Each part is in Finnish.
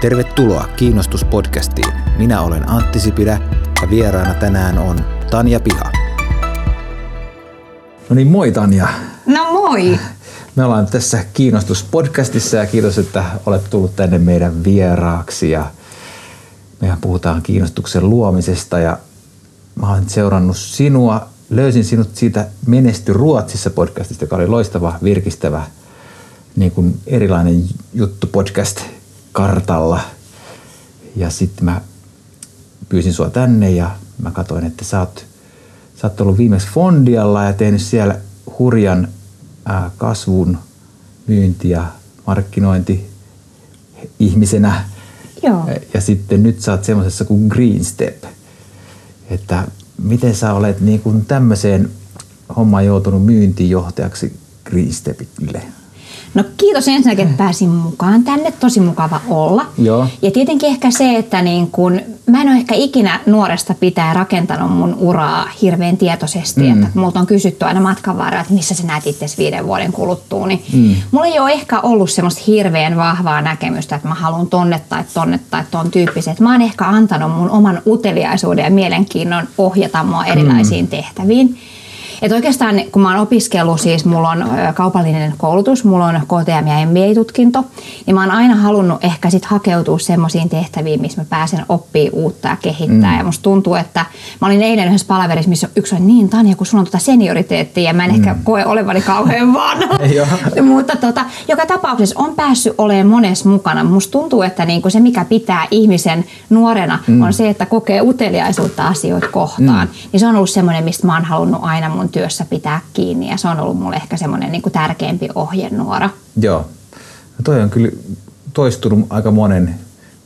Tervetuloa Kiinnostuspodcastiin. Minä olen Antti Sipilä ja vieraana tänään on Tanja Piha. No niin, moi Tanja. No moi. Me ollaan tässä Kiinnostuspodcastissa ja kiitos, että olet tullut tänne meidän vieraaksi. Ja mehän puhutaan kiinnostuksen luomisesta ja mä olen seurannut sinua, löysin sinut siitä Menesty Ruotsissa podcastista, joka oli loistava, virkistävä, niin kuin erilainen juttu podcast kartalla. Ja sitten mä pyysin sua tänne ja mä katsoin, että sä oot, sä oot ollut viimeksi Fondialla ja tehnyt siellä hurjan ää, kasvun myynti ja markkinointi ihmisenä. Joo. Ja sitten nyt sä oot semmoisessa kuin Green Step. Että miten sä olet niin kuin tämmöiseen hommaan joutunut myyntijohtajaksi Green Stepille? No kiitos ensinnäkin, että pääsin mukaan tänne. Tosi mukava olla. Joo. Ja tietenkin ehkä se, että niin kun, mä en ole ehkä ikinä nuoresta pitää rakentanut mun uraa hirveän tietoisesti. Mm. Että multa on kysytty aina matkan varrella, että missä sä näet itse viiden vuoden kuluttua. Niin mm. Mulla ei ole ehkä ollut semmoista hirveän vahvaa näkemystä, että mä haluan tonne tai tonne tai ton tyyppiset. Mä oon ehkä antanut mun oman uteliaisuuden ja mielenkiinnon ohjata mua erilaisiin mm. tehtäviin. Et oikeastaan kun mä oon opiskellut, siis mulla on kaupallinen koulutus, mulla on KTM ja MBA-tutkinto, niin mä oon aina halunnut ehkä sit hakeutua semmoisiin tehtäviin, missä mä pääsen oppii uutta ja kehittää. Mm. Ja musta tuntuu, että mä olin eilen yhdessä palaverissa, missä yksi on niin, Tanja, kun sulla on tuota senioriteettia ja mä en mm. ehkä koe olevani kauhean vanha. Mutta tota, joka tapauksessa on päässyt olemaan monessa mukana. Musta tuntuu, että niinku se, mikä pitää ihmisen nuorena, mm. on se, että kokee uteliaisuutta asioita kohtaan. Mm. Niin se on ollut semmoinen, mistä mä oon halunnut aina mun työssä pitää kiinni ja se on ollut mulle ehkä semmoinen niin tärkeämpi ohjenuora. Joo. No toi on kyllä toistunut aika monen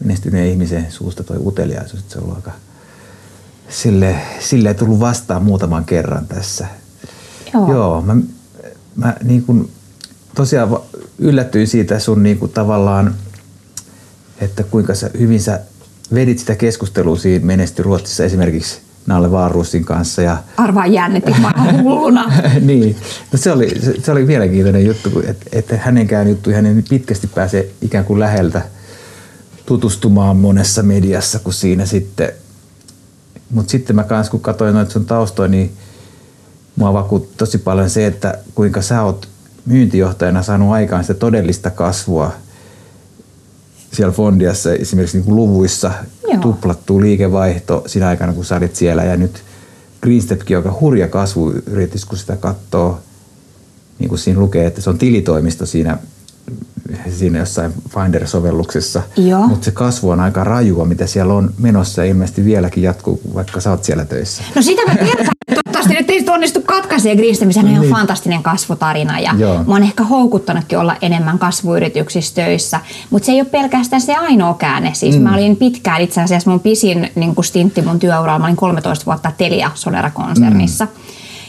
menestyneen ihmisen suusta toi uteliaisuus, että se on ollut aika sille, sille tullut vastaan muutaman kerran tässä. Joo. Joo mä, mä niin kuin, tosiaan yllätyin siitä sun niin kuin tavallaan, että kuinka sä, hyvin sä vedit sitä keskustelua siinä Menesty Ruotsissa esimerkiksi Nalle Vaarussin kanssa. Ja... Arvaa jännitin hulluna. niin, no se oli, se, se, oli mielenkiintoinen juttu, että, että hänenkään juttu hänen pitkästi pääsee ikään kuin läheltä tutustumaan monessa mediassa kuin siinä sitten. Mutta sitten mä kanssa kun katsoin noita sun taustoja, niin mua vakuutti tosi paljon se, että kuinka sä oot myyntijohtajana saanut aikaan sitä todellista kasvua – siellä Fondiassa esimerkiksi niin kuin luvuissa Joo. tuplattu liikevaihto siinä aikana, kun sä olit siellä. Ja nyt Greenstepkin, joka hurja kasvuyritys, kun sitä katsoo, niin kuin siinä lukee, että se on tilitoimisto siinä, siinä jossain Finder-sovelluksessa. Mutta se kasvu on aika rajua, mitä siellä on menossa ja ilmeisesti vieläkin jatkuu, vaikka sä oot siellä töissä. No sitä mä ei onnistu katkaisee Greenstep, sehän on niin. fantastinen kasvutarina ja Joo. mä oon ehkä houkuttanutkin olla enemmän kasvuyrityksissä töissä, mutta se ei ole pelkästään se ainoa käänne. Siis mm. mä olin pitkään itse asiassa mun pisin niin stintti mun työuralla, mä olin 13 vuotta Telia Sonera-konsernissa. Mm.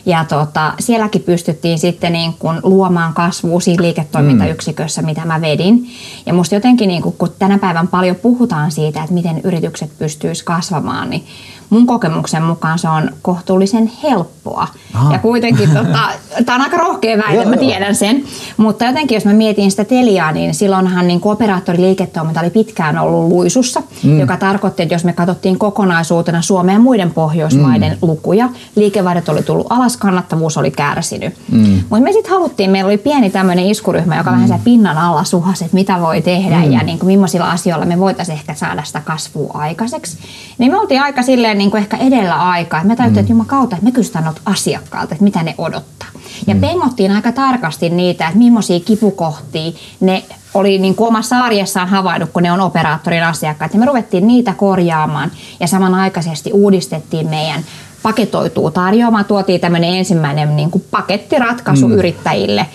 Ja tota, sielläkin pystyttiin sitten niin kun luomaan kasvua siinä liiketoimintayksikössä, mm. mitä mä vedin. Ja musta jotenkin, niin kun, kun tänä päivän paljon puhutaan siitä, että miten yritykset pystyisivät kasvamaan, niin mun kokemuksen mukaan se on kohtuullisen helppoa. Aha. Ja kuitenkin, tota, tämä on aika rohkea väite, mä tiedän sen. Mutta jotenkin, jos mä mietin sitä Teliaa, niin silloinhan niin operaattoriliiketoiminta oli pitkään ollut luisussa, mm. joka tarkoitti, että jos me katsottiin kokonaisuutena Suomen ja muiden Pohjoismaiden mm. lukuja, liikevaihdot oli tullut alas, kannattavuus oli kärsinyt. Mm. Mutta me sitten haluttiin, meillä oli pieni tämmöinen iskuryhmä, joka mm. vähän pinnan alla suhasi, että mitä voi tehdä mm. ja niin kuin, millaisilla asioilla me voitaisiin ehkä saada sitä kasvua aikaiseksi. Niin me oltiin aika silleen niin kuin ehkä edellä aikaa. Me tajuttiin, mm. että Jumala kautta, että me kysytään asiakkaalta, että mitä ne odottaa. Ja mm. pengottiin aika tarkasti niitä, että millaisia kipukohtia ne oli niin kuin omassa arjessaan havainnut, kun ne on operaattorin asiakkaat. Ja me ruvettiin niitä korjaamaan ja samanaikaisesti uudistettiin meidän paketoituu tarjoamaan. Tuotiin tämmöinen ensimmäinen niin kuin pakettiratkaisu mm. yrittäjille,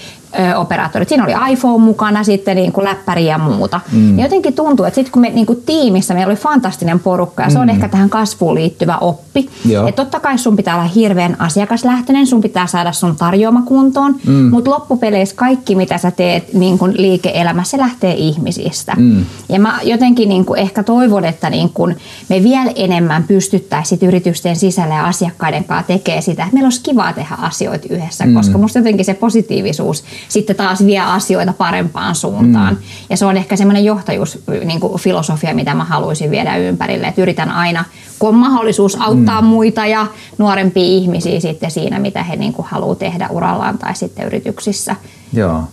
operaattorit. Siinä oli iPhone mukana, sitten niin kuin läppäri ja muuta. Mm. Ja jotenkin tuntuu, että sitten kun me niin kuin tiimissä, meillä oli fantastinen porukka ja se on mm. ehkä tähän kasvuun liittyvä oppi. Että totta kai sun pitää olla hirveän asiakaslähtöinen, sun pitää saada sun tarjoama kuntoon, mm. mutta loppupeleissä kaikki mitä sä teet niin kuin liike-elämässä lähtee ihmisistä. Mm. Ja mä jotenkin niin kuin ehkä toivon, että niin kuin me vielä enemmän pystyttäisiin yritysten sisällä ja asiakkaiden kanssa tekemään sitä, että meillä olisi kivaa tehdä asioita yhdessä, mm. koska musta jotenkin se positiivisuus sitten taas vie asioita parempaan suuntaan. Mm. Ja se on ehkä semmoinen johtajuusfilosofia, niin filosofia, mitä mä haluaisin viedä ympärille. Että yritän aina, kun on mahdollisuus auttaa mm. muita ja nuorempia ihmisiä sitten siinä, mitä he niin kuin haluaa tehdä urallaan tai sitten yrityksissä. Joo.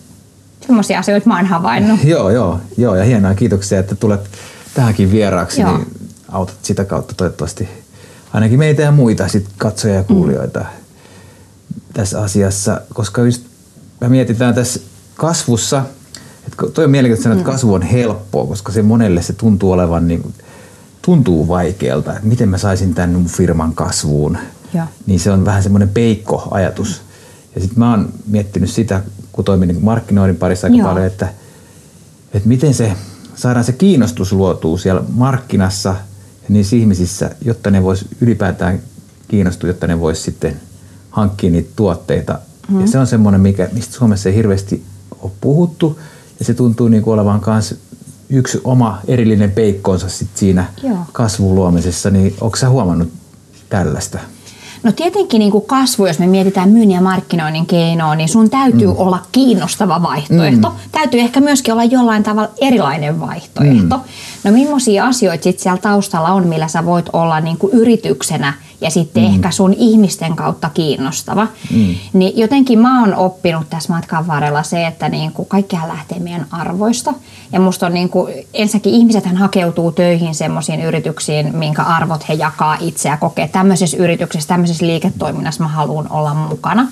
Semmoisia asioita mä oon havainnut. joo, joo, joo, ja hienoa. Kiitoksia, että tulet tähänkin vieraaksi, joo. niin autat sitä kautta toivottavasti ainakin meitä ja muita sit katsoja ja kuulijoita mm. tässä asiassa, koska just me mietitään tässä kasvussa, että toi on mielenkiintoista että mm. kasvu on helppoa, koska se monelle se tuntuu olevan niin, tuntuu vaikealta, että miten mä saisin tämän mun firman kasvuun. Ja. Niin se on vähän semmoinen peikko-ajatus. Ja sitten mä oon miettinyt sitä, kun toimin niin markkinoinnin parissa aika Joo. paljon, että, että miten se saadaan se kiinnostus luotuu siellä markkinassa – niissä ihmisissä, jotta ne vois ylipäätään kiinnostua, jotta ne vois sitten hankkia niitä tuotteita. Mm. Ja se on semmoinen, mikä, mistä Suomessa ei hirveästi ole puhuttu. Ja se tuntuu niin kuin olevan myös yksi oma erillinen peikkonsa sit siinä Joo. kasvun luomisessa. Niin onko sä huomannut tällaista? No tietenkin niin kuin kasvu, jos me mietitään myynnin ja markkinoinnin keinoa, niin sun täytyy mm. olla kiinnostava vaihtoehto. Mm. Täytyy ehkä myöskin olla jollain tavalla erilainen vaihtoehto. Mm. No millaisia asioita sitten siellä taustalla on, millä sä voit olla niin kuin yrityksenä ja sitten mm. ehkä sun ihmisten kautta kiinnostava. Mm. Niin jotenkin mä oon oppinut tässä matkan varrella se, että niin kuin kaikkihan lähtee meidän arvoista. Ja musta on niin kuin, ensinnäkin ihmisethän hakeutuu töihin semmoisiin yrityksiin, minkä arvot he jakaa itseä kokee. Tämmöisessä yrityksessä, tämmöisessä liiketoiminnassa mä haluan olla mukana.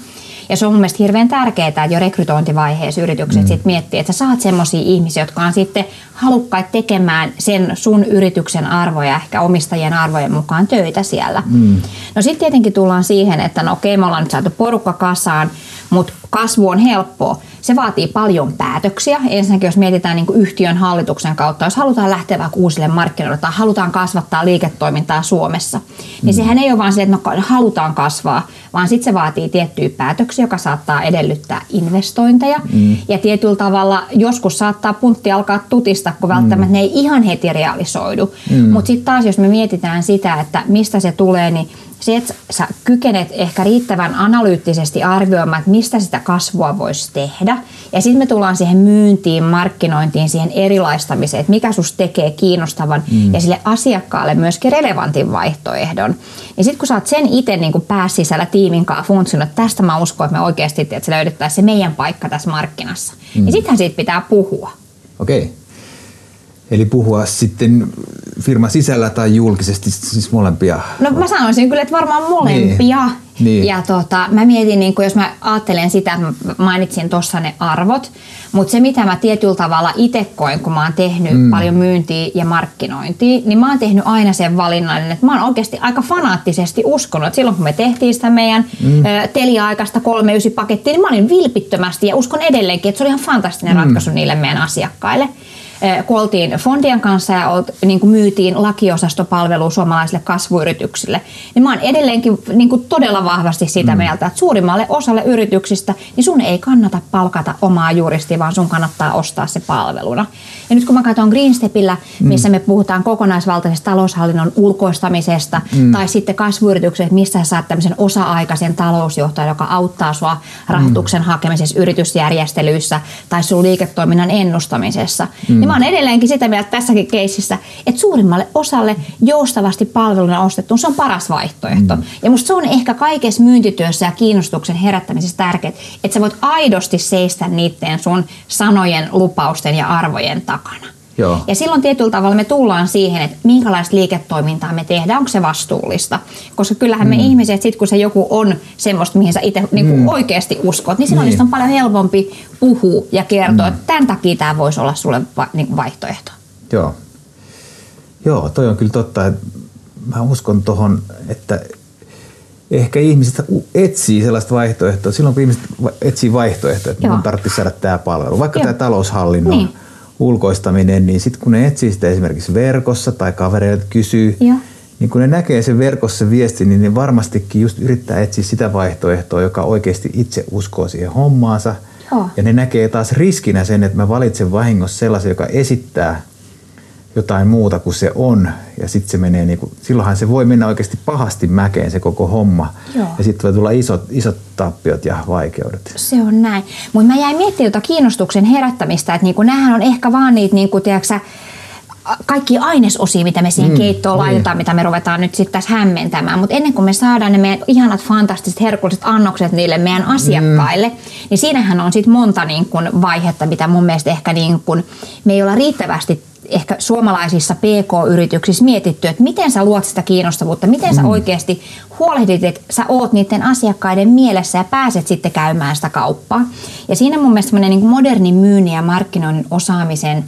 Ja se on mun mielestä hirveän tärkeää, että jo rekrytointivaiheessa yritykset mm. sit miettii, että sä saat semmoisia ihmisiä, jotka on sitten halukkaita tekemään sen sun yrityksen arvoja, ehkä omistajien arvojen mukaan töitä siellä. Mm. No sitten tietenkin tullaan siihen, että no okei, me ollaan nyt saatu porukka kasaan, mutta kasvu on helppoa. Se vaatii paljon päätöksiä. Ensinnäkin jos mietitään niin yhtiön hallituksen kautta, jos halutaan lähteä vaikka uusille markkinoille tai halutaan kasvattaa liiketoimintaa Suomessa, niin mm. sehän ei ole vaan se, että no, halutaan kasvaa, vaan sitten se vaatii tiettyjä päätöksiä, joka saattaa edellyttää investointeja. Mm. Ja tietyllä tavalla joskus saattaa puntti alkaa tutista, kun välttämättä mm. ne ei ihan heti realisoidu. Mm. Mutta sitten taas, jos me mietitään sitä, että mistä se tulee, niin se, että sä kykenet ehkä riittävän analyyttisesti arvioimaan, että mistä sitä kasvua voisi tehdä. Ja sitten me tullaan siihen myyntiin, markkinointiin, siihen erilaistamiseen, että mikä sus tekee kiinnostavan mm. ja sille asiakkaalle myöskin relevantin vaihtoehdon. Ja sitten kun sä oot sen itse niin pääsisällä tiimin kanssa funtsinut, että tästä mä uskon, että me oikeasti että se löydettäisiin se meidän paikka tässä markkinassa, mm. niin sittenhän siitä pitää puhua. Okei. Okay. Eli puhua sitten firman sisällä tai julkisesti, siis molempia? No mä sanoisin kyllä, että varmaan molempia. Niin. Niin. Ja tota, mä mietin, niin kun jos mä ajattelen sitä, että mä mainitsin tuossa ne arvot, mutta se mitä mä tietyllä tavalla itse koen, kun mä oon tehnyt mm. paljon myyntiä ja markkinointia, niin mä oon tehnyt aina sen valinnan, että mä oon oikeasti aika fanaattisesti uskonut, että silloin kun me tehtiin sitä meidän mm. Telia-aikaista 39 pakettia, niin mä olin vilpittömästi ja uskon edelleenkin, että se oli ihan fantastinen mm. ratkaisu niille meidän asiakkaille kun oltiin Fondien kanssa ja olt, niin kuin myytiin lakiosastopalvelua suomalaisille kasvuyrityksille, niin mä oon edelleenkin niin kuin todella vahvasti sitä mm. mieltä, että suurimmalle osalle yrityksistä, niin sun ei kannata palkata omaa juristia, vaan sun kannattaa ostaa se palveluna. Ja nyt kun mä katson Greenstepillä, mm. missä me puhutaan kokonaisvaltaisesta taloushallinnon ulkoistamisesta, mm. tai sitten kasvuyritykset, missä sä saat tämmöisen osa-aikaisen talousjohtajan, joka auttaa sua rahoituksen mm. hakemisessa yritysjärjestelyissä tai sun liiketoiminnan ennustamisessa, mm. niin mä oon edelleenkin sitä mieltä tässäkin keississä, että suurimmalle osalle joustavasti palveluna ostettu se on paras vaihtoehto. Mm. Ja musta se on ehkä kaikessa myyntityössä ja kiinnostuksen herättämisessä tärkeää, että sä voit aidosti seistä niiden sun sanojen, lupausten ja arvojen takana. Joo. Ja silloin tietyllä tavalla me tullaan siihen, että minkälaista liiketoimintaa me tehdään, onko se vastuullista. Koska kyllähän mm. me ihmiset, sit kun se joku on semmoista, mihin sä itse niin mm. oikeasti uskot, niin silloin niin. on paljon helpompi puhua ja kertoa, mm. että tämän takia tämä voisi olla sulle va- niin vaihtoehto. Joo. Joo, toi on kyllä totta. Että mä uskon tuohon, että ehkä ihmiset etsii sellaista vaihtoehtoa. Silloin kun ihmiset etsii vaihtoehtoa, että mun tarvitsisi saada tämä palvelu. Vaikka tämä taloushallinnon niin ulkoistaminen, niin sitten kun ne etsii sitä esimerkiksi verkossa tai kavereilta kysyy, Joo. niin kun ne näkee sen verkossa viesti, niin ne varmastikin just yrittää etsiä sitä vaihtoehtoa, joka oikeasti itse uskoo siihen hommaansa. Joo. Ja ne näkee taas riskinä sen, että mä valitsen vahingossa sellaisen, joka esittää jotain muuta kuin se on. Ja sitten se menee, niin kuin, silloinhan se voi mennä oikeasti pahasti mäkeen se koko homma. Joo. Ja sitten voi tulla isot, isot tappiot ja vaikeudet. Se on näin. Mutta mä jäin miettimään tuota kiinnostuksen herättämistä, että niinku, näähän on ehkä vaan niitä, niinku, tiedätkö, kaikki ainesosia, mitä me siihen mm, keittoon niin. laitetaan, mitä me ruvetaan nyt sitten tässä hämmentämään. Mutta ennen kuin me saadaan ne meidän ihanat, fantastiset, herkulliset annokset niille meidän asiakkaille, mm. niin siinähän on sitten monta niin kun vaihetta, mitä mun mielestä ehkä niin kun, me ei olla riittävästi ehkä suomalaisissa PK-yrityksissä mietitty, että miten sä luot sitä kiinnostavuutta, miten mm. sä oikeasti huolehdit, että sä oot niiden asiakkaiden mielessä ja pääset sitten käymään sitä kauppaa. Ja siinä mun mielestä niin modernin myynnin ja markkinoinnin osaamisen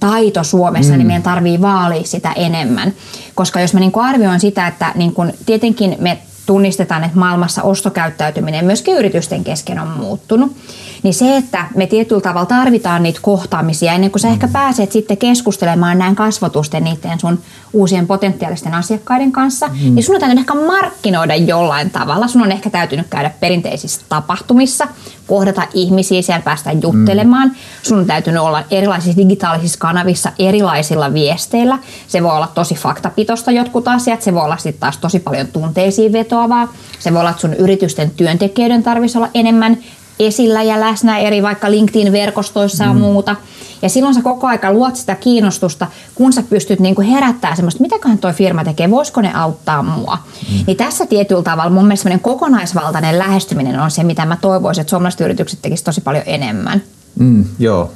taito Suomessa, niin mm. niin meidän tarvii vaalia sitä enemmän. Koska jos mä niin arvioin sitä, että niin kuin, tietenkin me tunnistetaan, että maailmassa ostokäyttäytyminen myöskin yritysten kesken on muuttunut niin se, että me tietyllä tavalla tarvitaan niitä kohtaamisia ennen kuin sä ehkä mm. pääset sitten keskustelemaan näin kasvotusten niiden sun uusien potentiaalisten asiakkaiden kanssa, mm. niin sun on täytynyt ehkä markkinoida jollain tavalla. Sun on ehkä täytynyt käydä perinteisissä tapahtumissa, kohdata ihmisiä, siellä päästä juttelemaan. Mm. Sun on täytynyt olla erilaisissa digitaalisissa kanavissa erilaisilla viesteillä. Se voi olla tosi faktapitosta jotkut asiat, se voi olla sitten taas tosi paljon tunteisiin vetoavaa. Se voi olla, että sun yritysten työntekijöiden tarvitsisi olla enemmän esillä ja läsnä eri vaikka LinkedIn-verkostoissa ja mm. muuta. Ja silloin sä koko aika luot sitä kiinnostusta, kun sä pystyt niin kuin herättämään semmoista, mitäköhän toi firma tekee, voisiko ne auttaa mua. Mm. Niin tässä tietyllä tavalla mun mielestä kokonaisvaltainen lähestyminen on se, mitä mä toivoisin, että suomalaiset yritykset tekisivät tosi paljon enemmän. Mm, joo,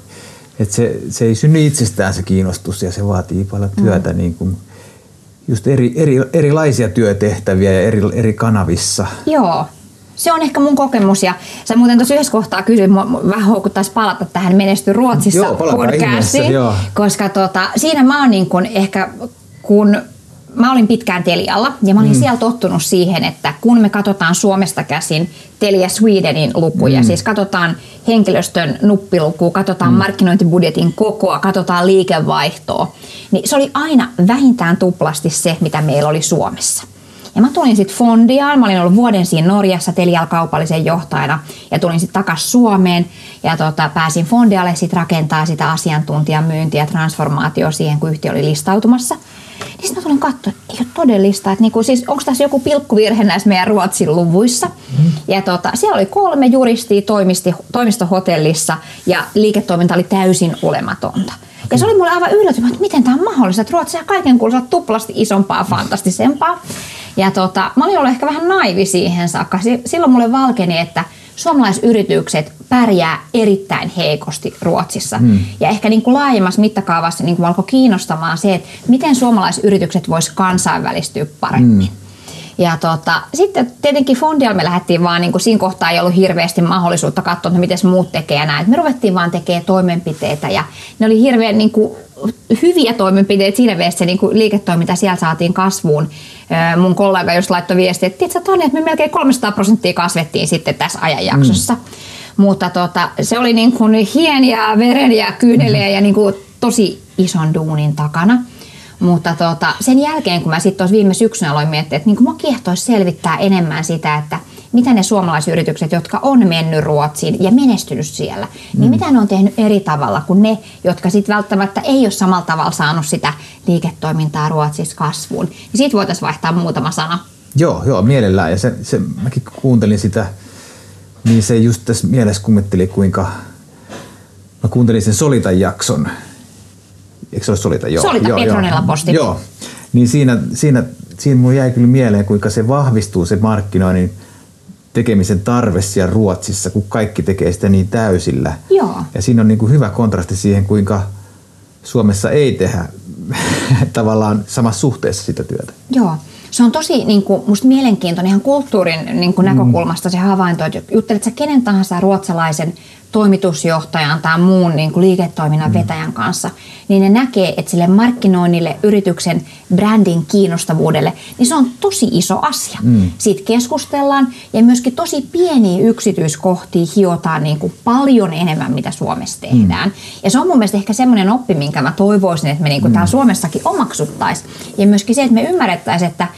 Et se, se ei synny itsestään se kiinnostus ja se vaatii paljon työtä mm. niin kuin just eri, eri, erilaisia työtehtäviä ja eri, eri kanavissa. Joo, se on ehkä mun kokemus ja sä muuten tuossa yhdessä kohtaa kysyit, vähän houkuttaisi palata tähän menesty Ruotsissa joo, podcastiin, koska tota, siinä mä oon niin kun ehkä kun mä olin pitkään Telialla ja mä olin mm. siellä tottunut siihen, että kun me katsotaan Suomesta käsin Telia Swedenin lukuja, mm. siis katsotaan henkilöstön nuppilukua, katsotaan mm. markkinointibudjetin kokoa, katsotaan liikevaihtoa, niin se oli aina vähintään tuplasti se, mitä meillä oli Suomessa. Ja mä tulin sitten Fondiaan, mä olin ollut vuoden siinä Norjassa Telial kaupallisen johtajana ja tulin sitten takaisin Suomeen ja tota, pääsin Fondialle sitten rakentaa sitä asiantuntijamyyntiä ja transformaatio siihen, kun yhtiö oli listautumassa. Niin sitten mä tulin katsoa, että ei ole todellista, että niinku, siis onko tässä joku pilkkuvirhe näissä meidän Ruotsin luvuissa. Mm. Ja tota, siellä oli kolme juristia toimisti, toimistohotellissa ja liiketoiminta oli täysin olematonta. Ja se oli mulle aivan yllätys, että miten tämä on mahdollista, että Ruotsia kaiken kuuluu tuplasti isompaa, fantastisempaa. Ja tota, mä olin ollut ehkä vähän naivi siihen saakka. Silloin mulle valkeni, että suomalaisyritykset pärjää erittäin heikosti Ruotsissa. Hmm. Ja ehkä niin kuin laajemmassa mittakaavassa niin kuin alkoi kiinnostamaan se, että miten suomalaisyritykset vois kansainvälistyä paremmin. Hmm. Ja tota, sitten tietenkin Fondial me lähdettiin vaan, niin kuin siinä kohtaa ei ollut hirveästi mahdollisuutta katsoa, että miten muut tekee ja näin. Me ruvettiin vaan tekemään toimenpiteitä ja ne oli hirveän niin kuin, hyviä toimenpiteitä siinä mielessä niin kuin liiketoiminta siellä saatiin kasvuun. Mun kollega just laittoi viestiä, että tiedätkö Toni, että me melkein 300 prosenttia kasvettiin sitten tässä ajanjaksossa. Mm. Mutta tota, se oli niin kuin hieniä veren ja kyyneliä ja niin kuin tosi ison duunin takana. Mutta tota, sen jälkeen, kun mä sitten viime syksynä aloin miettiä, että niin mä kiehtoisi selvittää enemmän sitä, että mitä ne suomalaisyritykset, jotka on mennyt Ruotsiin ja menestynyt siellä, niin mm. niin mitä ne on tehnyt eri tavalla kuin ne, jotka sitten välttämättä ei ole samalla tavalla saanut sitä liiketoimintaa Ruotsissa kasvuun. Niin siitä voitaisiin vaihtaa muutama sana. Joo, joo mielellään. Ja se, se, mäkin kuuntelin sitä, niin se just tässä mielessä kummetteli, kuinka mä kuuntelin sen Solitan jakson, eikö se ole Solita? Joo, Solita joo, Petronella joo, posti. Joo, niin siinä, siinä, siinä mun jäi kyllä mieleen, kuinka se vahvistuu se markkinoinnin tekemisen tarve siellä Ruotsissa, kun kaikki tekee sitä niin täysillä. Joo. Ja siinä on niin kuin hyvä kontrasti siihen, kuinka Suomessa ei tehdä tavallaan samassa suhteessa sitä työtä. Joo. Se on tosi niin kuin, musta mielenkiintoinen ihan kulttuurin niin kuin mm. näkökulmasta se havainto, että juttelet sä kenen tahansa ruotsalaisen toimitusjohtajan tai muun niin kuin liiketoiminnan mm. vetäjän kanssa, niin ne näkee, että sille markkinoinnille, yrityksen brändin kiinnostavuudelle, niin se on tosi iso asia. Mm. Siitä keskustellaan ja myöskin tosi pieniä yksityiskohtia hiotaan niin kuin paljon enemmän, mitä Suomessa mm. tehdään. Mm. Ja se on mun mielestä ehkä semmoinen oppi, minkä mä toivoisin, että me niin kuin mm. täällä Suomessakin omaksuttaisiin. Ja myöskin se, että me ymmärrettäisiin, että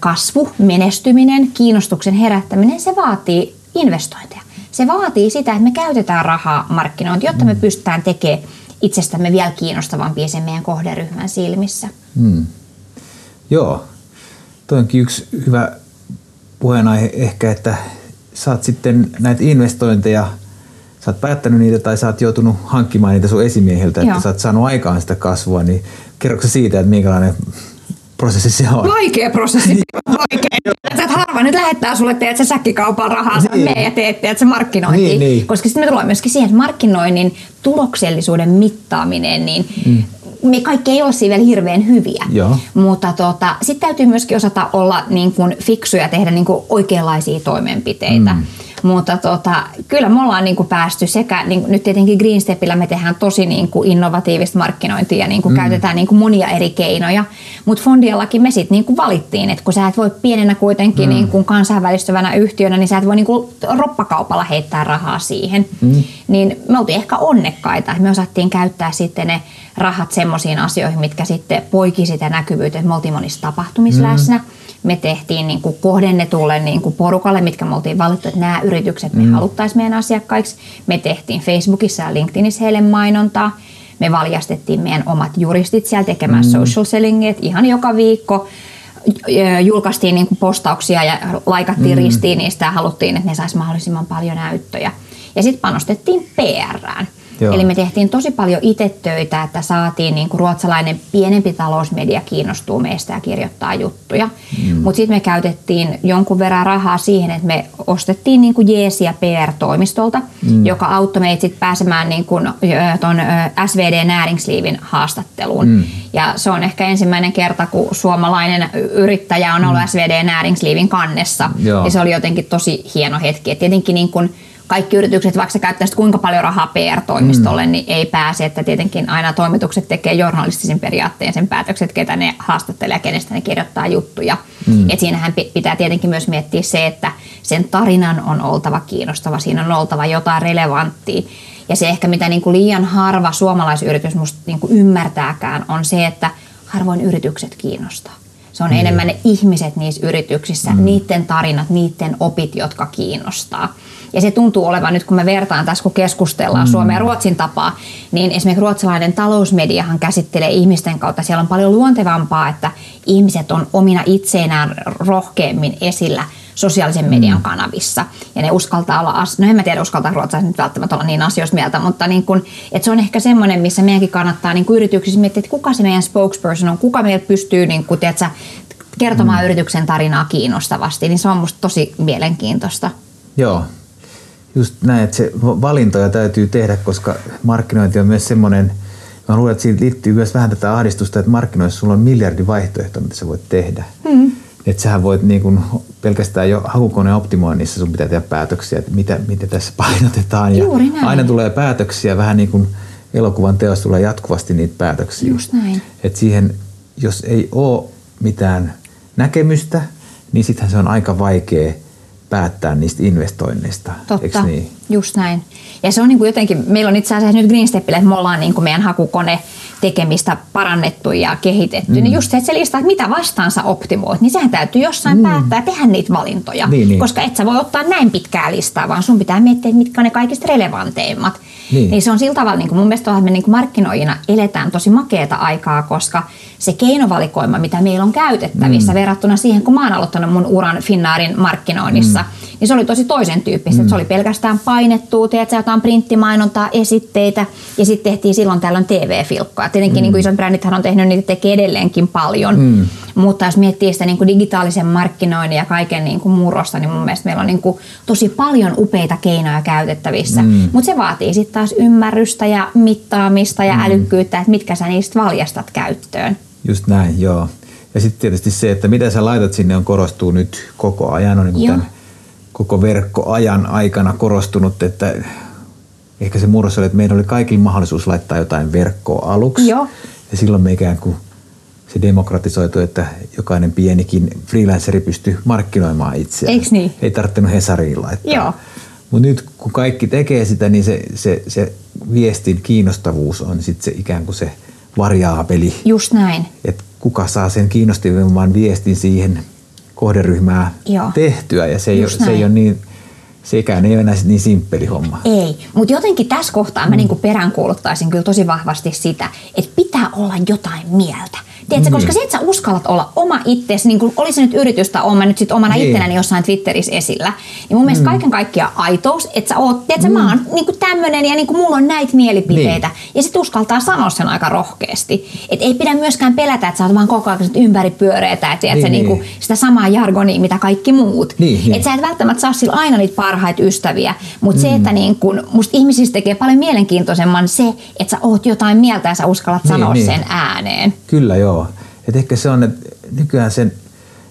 kasvu, menestyminen, kiinnostuksen herättäminen, se vaatii investointeja. Se vaatii sitä, että me käytetään rahaa markkinointiin, jotta me mm. pystytään tekemään itsestämme vielä kiinnostavampia sen meidän kohderyhmän silmissä. Hmm. Joo, toi onkin yksi hyvä puheenaihe ehkä, että saat sitten näitä investointeja, sä oot päättänyt niitä tai sä oot joutunut hankkimaan niitä sun esimieheltä, että Joo. sä oot saanut aikaan sitä kasvua, niin kerroksä siitä, että minkälainen prosessi se on? Vaikea prosessi, vaikea. Sä harva nyt lähettää sulle, teet sä säkkikaupan rahaa, niin. sä ja teet, teet se markkinointi. Niin, niin. Koska sitten me tullaan myöskin siihen, että markkinoinnin tuloksellisuuden mittaaminen, niin mm me kaikki ei ole siinä vielä hirveän hyviä. Joo. Mutta tota, sitten täytyy myöskin osata olla niin kuin fiksuja tehdä niin kuin oikeanlaisia toimenpiteitä. Mm. Mutta tota, kyllä me ollaan niin kuin päästy sekä, niin kuin, nyt tietenkin Green Stepillä me tehdään tosi niin kuin innovatiivista markkinointia ja niin kuin mm. käytetään niin kuin monia eri keinoja. Mutta Fondiallakin me sitten niin kuin valittiin, että kun sä et voi pienenä kuitenkin mm. niin kuin kansainvälistyvänä yhtiönä, niin sä et voi niin kuin roppakaupalla heittää rahaa siihen. Mm. Niin me oltiin ehkä onnekkaita, että me osattiin käyttää sitten ne rahat semmoisiin asioihin, mitkä sitten poiki sitä näkyvyyttä, että me oltiin monissa tapahtumissa mm. läsnä me tehtiin niin kuin kohdennetulle niin kuin porukalle, mitkä me oltiin valittu, että nämä yritykset me mm. haluttaisiin meidän asiakkaiksi. Me tehtiin Facebookissa ja LinkedInissä heille mainontaa. Me valjastettiin meidän omat juristit siellä tekemään mm. social sellingia, ihan joka viikko julkaistiin niin kuin postauksia ja laikattiin mm. ristiin niistä ja haluttiin, että ne saisi mahdollisimman paljon näyttöjä. Ja sitten panostettiin PRään. Joo. Eli me tehtiin tosi paljon itse töitä, että saatiin niin kuin ruotsalainen pienempi talousmedia kiinnostuu meistä ja kirjoittaa juttuja. Mm. Mutta sitten me käytettiin jonkun verran rahaa siihen, että me ostettiin niin kuin jeesiä PR-toimistolta, mm. joka auttoi meitä sit pääsemään niin kuin ton SVD Näringsliivin haastatteluun. Mm. Ja se on ehkä ensimmäinen kerta, kun suomalainen yrittäjä on ollut mm. SVD Näringsliivin kannessa. Joo. Ja se oli jotenkin tosi hieno hetki. Et tietenkin niin kuin kaikki yritykset, vaikka sä käyttäisit kuinka paljon rahaa PR-toimistolle, mm. niin ei pääse, että tietenkin aina toimitukset tekee journalistisin periaatteen sen päätökset, ketä ne haastattelee ja kenestä ne kirjoittaa juttuja. Mm. Et siinähän pitää tietenkin myös miettiä se, että sen tarinan on oltava kiinnostava, siinä on oltava jotain relevanttia. Ja se ehkä mitä niin kuin liian harva suomalaisyritys musta niin kuin ymmärtääkään on se, että harvoin yritykset kiinnostaa. Se on mm. enemmän ne ihmiset niissä yrityksissä, mm. niiden tarinat, niiden opit, jotka kiinnostaa. Ja se tuntuu olevan nyt, kun me vertaan tässä, kun keskustellaan mm. Suomen ja Ruotsin tapaa, niin esimerkiksi ruotsalainen talousmediahan käsittelee ihmisten kautta. Siellä on paljon luontevampaa, että ihmiset on omina itseinään rohkeammin esillä sosiaalisen median mm. kanavissa. Ja ne uskaltaa olla, no en mä tiedä uskaltaa ruotsalaiset nyt välttämättä olla niin asioista mieltä, mutta niin kun, että se on ehkä semmoinen, missä meidänkin kannattaa niin yrityksissä miettiä, että kuka se meidän spokesperson on, kuka meillä pystyy niin kuin, tiedätkö, kertomaan mm. yrityksen tarinaa kiinnostavasti, niin se on musta tosi mielenkiintoista. Joo, just näin, että se valintoja täytyy tehdä, koska markkinointi on myös semmoinen, mä luulen, että siitä liittyy myös vähän tätä ahdistusta, että markkinoissa sulla on miljardi vaihtoehtoja, mitä sä voit tehdä. Mm. Että sähän voit niin kun pelkästään jo hakukoneen optimoinnissa sun pitää tehdä päätöksiä, että mitä, mitä tässä painotetaan. Ja aina tulee päätöksiä, vähän niin kuin elokuvan teossa tulee jatkuvasti niitä päätöksiä. Just näin. Että siihen, jos ei ole mitään näkemystä, niin sittenhän se on aika vaikea päättää niistä investoinneista. Totta, niin? Just näin. Ja se on niin kuin jotenkin, meillä on itse asiassa nyt Greenstepille, että me ollaan niin kuin meidän hakukone tekemistä parannettu ja kehitetty. Mm. Niin just se, että se listaa, että mitä vastaansa optimoit, niin sehän täytyy jossain mm. päättää tehdä niitä valintoja. Niin, niin. Koska et sä voi ottaa näin pitkää listaa, vaan sun pitää miettiä, mitkä on ne kaikista relevanteimmat. Niin. niin se on sillä tavalla, niin kuin mun mielestä että me niin kuin markkinoijina eletään tosi makeata aikaa, koska se keinovalikoima, mitä meillä on käytettävissä mm. verrattuna siihen, kun mä oon aloittanut mun uran Finnaarin markkinoinnissa, mm. Niin se oli tosi toisen tyyppistä. Mm. Se oli pelkästään painettua, tiedätkö, jotain printtimainontaa, esitteitä ja sitten tehtiin silloin tällöin TV-filkkoja. Tietenkin mm. niin kuin isot brändithän on tehnyt niitä tekee edelleenkin paljon, mm. mutta jos miettii sitä niin kuin digitaalisen markkinoinnin ja kaiken niin kuin murrosta, niin mun mielestä meillä on niin kuin tosi paljon upeita keinoja käytettävissä. Mm. Mutta se vaatii sitten taas ymmärrystä ja mittaamista ja mm. älykkyyttä, että mitkä sä niistä valjastat käyttöön. Just näin, joo. Ja sitten tietysti se, että mitä sä laitat sinne on korostuu nyt koko ajan, on niin tämän koko verkkoajan aikana korostunut, että ehkä se murros oli, että meillä oli kaikilla mahdollisuus laittaa jotain verkkoa aluksi. Joo. Ja silloin me ikään kuin se demokratisoitu, että jokainen pienikin freelanceri pystyy markkinoimaan itseään. Eiks niin? Ei tarvinnut Hesariin laittaa. Joo. Mutta nyt kun kaikki tekee sitä, niin se, se, se viestin kiinnostavuus on sitten se ikään kuin se variaapeli. Just näin. Että kuka saa sen kiinnostavimman viestin siihen kohderyhmää Joo. tehtyä ja se ei, ole, se ei ole niin sekään ei ole enää niin simppeli homma. Ei, mutta jotenkin tässä kohtaa mä mm. niinku peräänkuuluttaisin kyllä tosi vahvasti sitä, että pitää olla jotain mieltä. Tiedätkö, mm. koska se, että sä uskallat olla oma itsesi, niin kuin oli se nyt yritys tai oma nyt sit omana niin. ittenäni jossain Twitterissä esillä, niin mun mielestä mm. kaiken kaikkiaan aitous, että sä oot, tiedätkö, mm. mä oon niin kuin tämmönen ja niin kuin mulla on näitä mielipiteitä. Niin. Ja sit uskaltaa sanoa sen aika rohkeasti. Et ei pidä myöskään pelätä, että sä oot vaan koko ajan ympäri pyöreitä, että niin, niin. Niin kuin sitä samaa jargonia, mitä kaikki muut. Niin, niin. Että sä et välttämättä saa sillä aina niitä parhaita ystäviä, mutta mm. se, että niin kuin, musta ihmisistä tekee paljon mielenkiintoisemman se, että sä oot jotain mieltä ja sä uskallat niin, sanoa niin. sen ääneen. Kyllä joo. Et ehkä se on, että nykyään sen,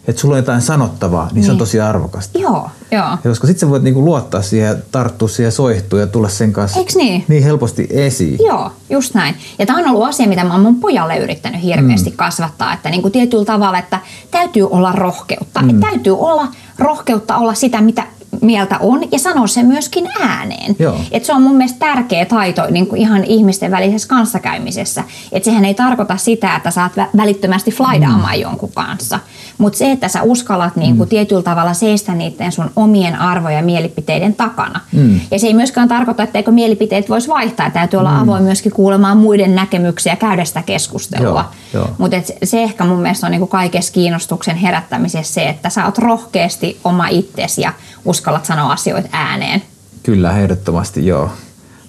että sulla on jotain sanottavaa, niin, niin. se on niin. tosi arvokasta. Joo, joo. Ja koska sitten sä voit niinku luottaa siihen, tarttua siihen soihtua ja tulla sen kanssa Eiks niin? niin helposti esiin. Joo, just näin. Ja tämä on ollut asia, mitä mä oon mun pojalle yrittänyt hirveästi mm. kasvattaa, että niinku tietyllä tavalla, että täytyy olla rohkeutta. Mm. Että täytyy olla rohkeutta olla sitä, mitä mieltä on ja sanoa se myöskin ääneen. Et se on mun mielestä tärkeä taito niin kuin ihan ihmisten välisessä kanssakäymisessä. Et sehän ei tarkoita sitä, että saat välittömästi flaidaamaan mm. jonkun kanssa. Mutta se, että sä uskallat niin kuin mm. tietyllä tavalla seistä niiden sun omien arvoja ja mielipiteiden takana. Mm. Ja se ei myöskään tarkoita, etteikö mielipiteet voisi vaihtaa. Täytyy olla mm. avoin myöskin kuulemaan muiden näkemyksiä käydä sitä keskustelua. Mutta se ehkä mun mielestä on niin kuin kaikessa kiinnostuksen herättämisessä se, että sä oot rohkeasti oma itsesi ja uskallat sanoa asioita ääneen. Kyllä, ehdottomasti joo.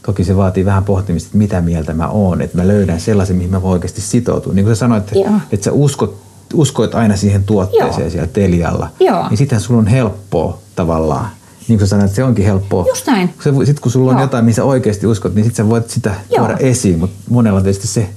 Toki se vaatii vähän pohtimista, että mitä mieltä mä oon, että mä löydän sellaisen, mihin mä voin oikeasti sitoutua. Niin kuin sä sanoit, että, että sä uskot, uskoit aina siihen tuotteeseen Joo. siellä Telialla, Joo. niin sittenhän sulla on helppoa tavallaan. Niin kuin sanoit, että se onkin helppoa. Just näin. Sitten kun sulla on Joo. jotain, mihin sä oikeasti uskot, niin sitten sä voit sitä Joo. tuoda esiin, mutta monella tietysti se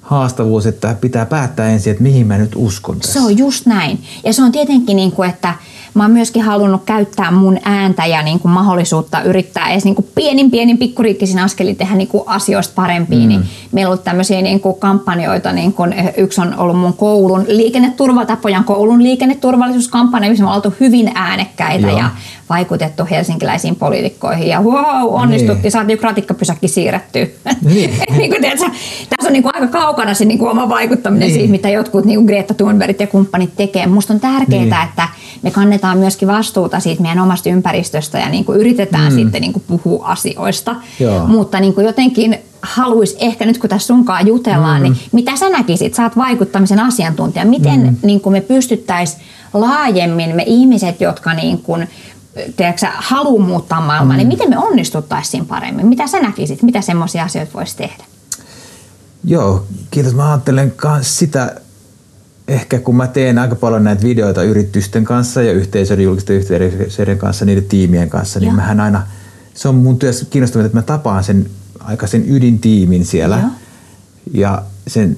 haastavuus, että pitää päättää ensin, että mihin mä nyt uskon tässä. Se on just näin. Ja se on tietenkin niin kuin, että mä oon myöskin halunnut käyttää mun ääntä ja niin kuin mahdollisuutta yrittää edes niin kuin pienin pienin pikkuriikkisin askelin tehdä niin kuin asioista parempia. Mm. Niin meillä on ollut tämmöisiä niin kuin kampanjoita, niin kuin yksi on ollut mun koulun liikenneturvatapojan koulun liikenneturvallisuuskampanja, missä me on oltu hyvin äänekkäitä Joo. ja vaikutettu helsinkiläisiin poliitikkoihin ja wow, onnistuttiin, niin. saatiin kratikkapysäkki siirretty. Niin. niin kuin, tiedätkö, tässä on niin kuin aika kaukana se niin kuin oma vaikuttaminen niin. siitä, mitä jotkut niin kuin Greta Thunbergit ja kumppanit tekee. Musta on tärkeää, niin. että me kannetaan myöskin vastuuta siitä meidän omasta ympäristöstä ja niin kuin yritetään mm. sitten niin kuin puhua asioista. Joo. Mutta niin kuin jotenkin haluaisi ehkä nyt kun tässä sunkaan jutellaan, mm. niin mitä sä näkisit? Sä oot vaikuttamisen asiantuntija. Miten mm. niin kuin me pystyttäisiin laajemmin, me ihmiset, jotka niin kuin, tiedätkö, haluaa muuttaa maailmaa, niin mm. niin miten me onnistuttaisiin paremmin? Mitä sä näkisit? Mitä semmoisia asioita voisi tehdä? Joo, kiitos. Mä ajattelen myös sitä, ehkä kun mä teen aika paljon näitä videoita yritysten kanssa ja yhteisöiden, julkisten yhteisöiden kanssa, niiden tiimien kanssa, niin Joo. mähän aina, se on mun työssä kiinnostavaa, että mä tapaan sen aika sen ydintiimin siellä Joo. ja sen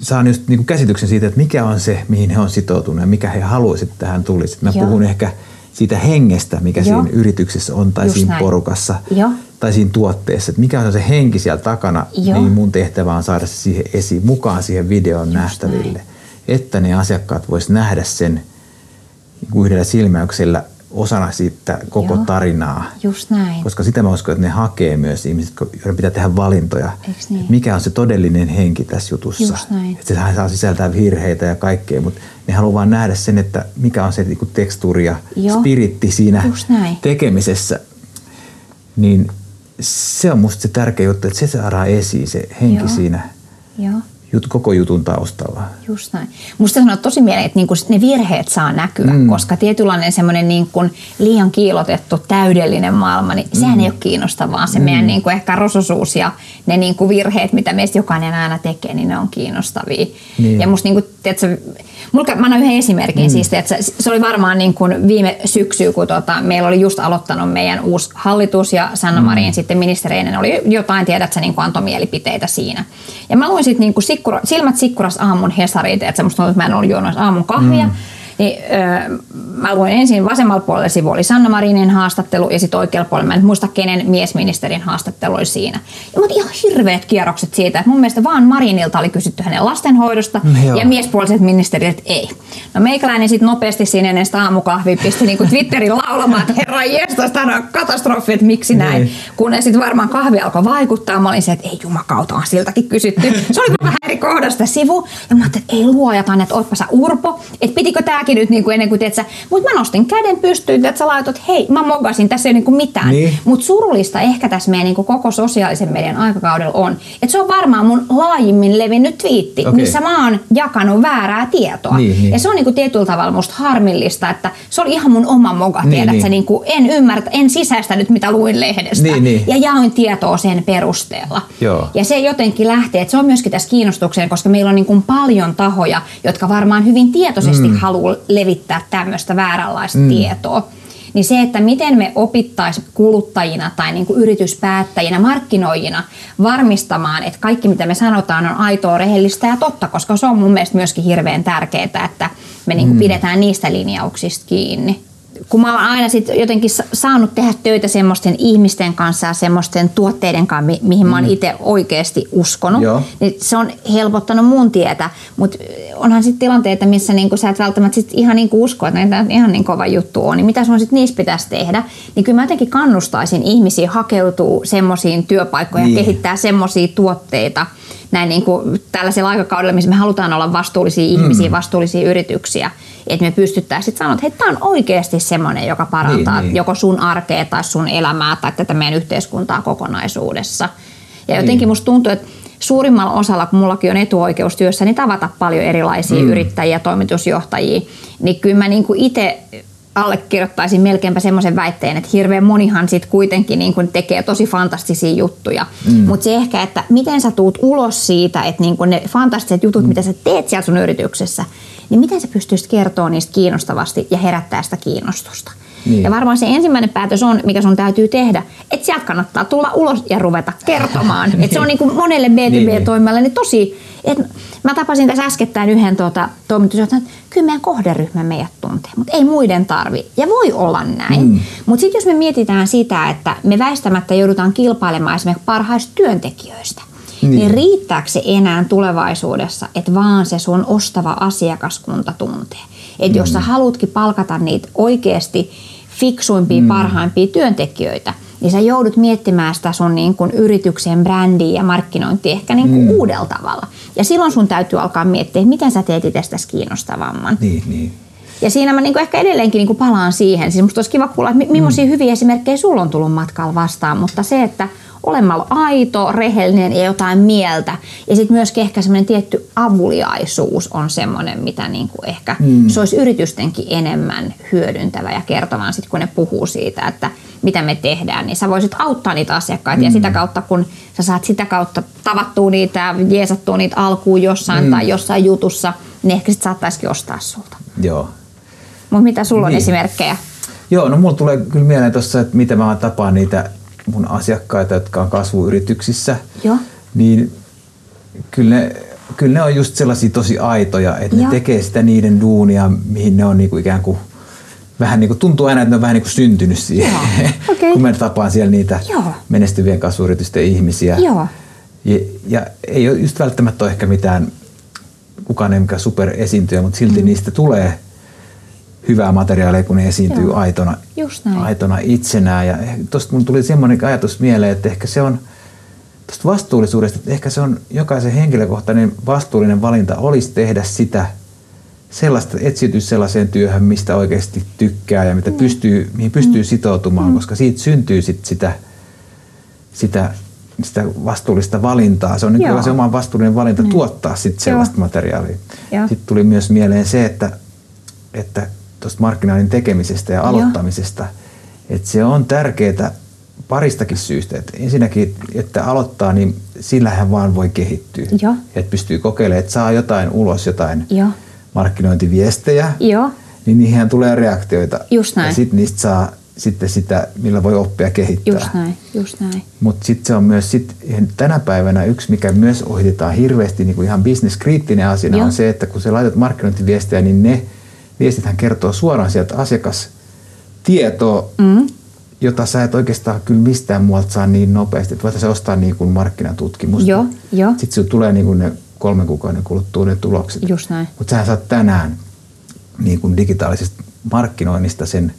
saan just niin käsityksen siitä, että mikä on se, mihin he on sitoutuneet ja mikä he haluaisivat, että tähän tulisi. Mä Joo. puhun ehkä siitä hengestä, mikä Joo. siinä yrityksessä on tai Just siinä näin. porukassa Joo. tai siinä tuotteessa. Että mikä on se henki siellä takana, Joo. niin mun tehtävä on saada se siihen esiin, mukaan siihen videon Just nähtäville. Näin. Että ne asiakkaat vois nähdä sen yhdellä silmäyksellä osana siitä koko Joo, tarinaa. Just näin. Koska sitä mä uskon, että ne hakee myös ihmiset, joiden pitää tehdä valintoja. Niin? Mikä on se todellinen henki tässä jutussa. Just näin. Että sehän saa sisältää virheitä ja kaikkea, mutta ne haluaa vaan nähdä sen, että mikä on se niin tekstuuri ja Joo. spiritti siinä tekemisessä. Niin se on musta se tärkeä juttu, että se saadaan esiin, se henki Joo. siinä. Joo jut, koko jutun taustalla. Just näin. Musta sanoo tosi mieleen, että niinku ne virheet saa näkyä, mm. koska tietynlainen semmoinen niinku liian kiilotettu täydellinen maailma, niin mm. sehän ei ole kiinnostavaa. Se mm. meidän niinku ehkä rososuus ja ne niinku virheet, mitä meistä jokainen aina tekee, niin ne on kiinnostavia. Niin. Ja musta niinku, tiedätkö, mulla, mä annan yhden esimerkin mm. siis, että se oli varmaan niin kuin viime syksy, kun tota, meillä oli just aloittanut meidän uusi hallitus ja Sanna Marin mm. sitten ministereinen oli jotain, tiedät sä, niin kuin antoi mielipiteitä siinä. Ja mä luin sitten niin kuin sikkura, silmät sikkuras aamun Hesariin, että musta tuntuu, että mä en ollut juonut aamun kahvia. Mm. Niin, öö, mä luin ensin vasemmalla puolella sivu oli Sanna Marinin haastattelu ja sitten oikealla puolella, mä en muista kenen miesministerin haastattelu oli siinä. Ja mutta ihan hirveät kierrokset siitä, että mun mielestä vaan Marinilta oli kysytty hänen lastenhoidosta mm, ja miespuoliset ministerit ei. No meikäläinen sitten nopeasti siinä ennen sitä aamukahvia pisti niinku Twitterin laulamaan, että herra jestas, tämä on katastrofi, että miksi näin. Niin. Kun sitten varmaan kahvi alkoi vaikuttaa, mä olin se, että ei jumakauta on siltäkin kysytty. Se oli vähän eri kohdasta sivu ja mä ajattelin, että ei luojataan, että ootpa sä urpo, että pitikö tämäkin mäkin nyt niin kuin ennen kuin tiedät mutta mä nostin käden pystyyn, että sä laitot, hei, mä mogasin, tässä ei ole niin kuin mitään. Niin. Mutta surullista ehkä tässä meidän niin kuin koko sosiaalisen median aikakaudella on, että se on varmaan mun laajimmin levinnyt twiitti, okay. missä mä oon jakanut väärää tietoa. Niin, niin. Ja se on niin kuin tietyllä tavalla musta harmillista, että se oli ihan mun oma moga, niin, tiedät niin. Sä, niin kuin en ymmärtä, en sisäistänyt mitä luin lehdestä. Niin, niin. Ja jaoin tietoa sen perusteella. Joo. Ja se jotenkin lähtee, että se on myöskin tässä kiinnostukseen, koska meillä on niin kuin paljon tahoja, jotka varmaan hyvin tietoisesti mm. haluaa levittää tämmöistä vääränlaista mm. tietoa niin se, että miten me opittaisiin kuluttajina tai niin kuin yrityspäättäjinä, markkinoijina varmistamaan, että kaikki mitä me sanotaan on aitoa, rehellistä ja totta, koska se on mun mielestä myöskin hirveän tärkeää, että me niin kuin mm. pidetään niistä linjauksista kiinni kun mä oon aina sit jotenkin saanut tehdä töitä semmoisten ihmisten kanssa ja semmoisten tuotteiden kanssa, mi- mihin mä oon mm. itse oikeasti uskonut, Joo. niin se on helpottanut mun tietä. Mutta onhan sitten tilanteita, missä niinku sä et välttämättä sit ihan niinku usko, että näitä ihan niin kova juttu on, niin mitä sun sitten niissä pitäisi tehdä? Niin kyllä mä jotenkin kannustaisin ihmisiä hakeutuu semmoisiin työpaikkoihin niin. ja kehittää semmoisia tuotteita, näin niin kuin tällaisella aikakaudella, missä me halutaan olla vastuullisia ihmisiä, mm. vastuullisia yrityksiä, että me pystyttäisiin sanoa, että hei, tämä on oikeasti semmoinen, joka parantaa niin, niin. joko sun arkea tai sun elämää tai tätä meidän yhteiskuntaa kokonaisuudessa. Ja jotenkin niin. musta tuntuu, että suurimmalla osalla, kun mullakin on etuoikeustyössä, niin tavata paljon erilaisia mm. yrittäjiä, toimitusjohtajia, niin kyllä mä niin itse allekirjoittaisin melkeinpä semmoisen väitteen, että hirveän monihan sit kuitenkin niin kun tekee tosi fantastisia juttuja. Mm. Mutta se ehkä, että miten sä tuut ulos siitä, että niin ne fantastiset jutut, mm. mitä sä teet siellä sun yrityksessä, niin miten sä pystyisit kertoa niistä kiinnostavasti ja herättää sitä kiinnostusta. Niin. Ja varmaan se ensimmäinen päätös on, mikä sun täytyy tehdä, että sieltä kannattaa tulla ulos ja ruveta kertomaan. niin. Että se on niin kuin monelle B2B-toimijalle niin tosi... Et mä tapasin tässä äskettäin yhden tuota, toimitusjohtajan, että kyllä meidän kohderyhmä meidät tuntee, mutta ei muiden tarvi. Ja voi olla näin. Mm. Mutta sitten jos me mietitään sitä, että me väistämättä joudutaan kilpailemaan esimerkiksi parhaista työntekijöistä, niin. niin riittääkö se enää tulevaisuudessa, että vaan se sun ostava asiakaskunta tuntee? Että mm. jos sä haluatkin palkata niitä oikeasti fiksuimpia, mm. parhaimpia työntekijöitä, niin sä joudut miettimään sitä sun niin kuin yrityksen brändiä ja markkinointia ehkä niin kuin mm. uudella tavalla. Ja silloin sun täytyy alkaa miettiä, miten sä teet itsestäsi kiinnostavamman. Niin, niin. Ja siinä mä niin kuin ehkä edelleenkin niin kuin palaan siihen. Siis musta olisi kiva kuulla, että millaisia mm. hyviä esimerkkejä sulla on tullut matkalla vastaan, mutta se, että olemalla aito, rehellinen ja jotain mieltä. Ja sitten myöskin ehkä semmoinen tietty avuliaisuus on semmoinen, mitä niin kuin ehkä mm. se olisi yritystenkin enemmän hyödyntävä ja kertomaan sitten, kun ne puhuu siitä, että mitä me tehdään, niin sä voisit auttaa niitä asiakkaita mm. ja sitä kautta, kun sä saat sitä kautta tavattua niitä, jeesattua niitä alkuun jossain mm. tai jossain jutussa, niin ehkä sitten saattaisikin ostaa sulta. Joo. Mutta mitä sulla on niin. esimerkkejä? Joo, no mulla tulee kyllä mieleen tuossa, että miten mä tapaan niitä mun asiakkaita, jotka on kasvuyrityksissä, Joo. niin kyllä ne, kyllä ne on just sellaisia tosi aitoja, että Joo. ne tekee sitä niiden duunia, mihin ne on niinku ikään kuin vähän niin kuin, tuntuu aina, että ne on vähän niin kuin syntynyt siihen, okay. kun mä tapaan siellä niitä Joo. menestyvien kasvuyritysten ihmisiä. Joo. Ja, ja ei ole just välttämättä ole ehkä mitään, kukaan ei mikään superesiintyjä, mutta silti mm. niistä tulee – hyvää materiaalia, kun ne esiintyy Joo. aitona, aitona itsenään. Ja tuosta mun tuli semmoinen ajatus mieleen, että ehkä se on tuosta vastuullisuudesta, että ehkä se on jokaisen henkilökohtainen vastuullinen valinta olisi tehdä sitä sellaista, etsiytyä sellaiseen työhön, mistä oikeasti tykkää ja mitä mm. pystyy, mihin pystyy mm. sitoutumaan, mm. koska siitä syntyy sit sitä, sitä, sitä vastuullista valintaa. Se on niin se oma vastuullinen valinta mm. tuottaa sit sellaista Joo. materiaalia. Joo. Sitten tuli myös mieleen se, että, että tuosta markkinoinnin tekemisestä ja aloittamisesta, että se on tärkeää paristakin syystä. Että ensinnäkin, että aloittaa, niin sillähän vaan voi kehittyä. Että pystyy kokeilemaan, että saa jotain ulos, jotain Joo. markkinointiviestejä, Joo. niin niihin tulee reaktioita. Just näin. Ja sitten niistä saa sitten sitä, millä voi oppia kehittää. Just näin, just näin. Mutta sitten se on myös sit, tänä päivänä yksi, mikä myös ohitetaan hirveästi niin kuin ihan bisneskriittinen asia, on se, että kun sä laitat markkinointiviestejä, niin ne – viestithän kertoo suoraan sieltä asiakastietoa, mm. jota sä et oikeastaan kyllä mistään muualta saa niin nopeasti, että voitaisiin ostaa niin kuin markkinatutkimusta. Joo, jo. Sitten tulee niin kuin ne kolmen kuukauden kuluttua ne tulokset. Just näin. Mutta sä saat tänään niin kuin digitaalisesta markkinoinnista sen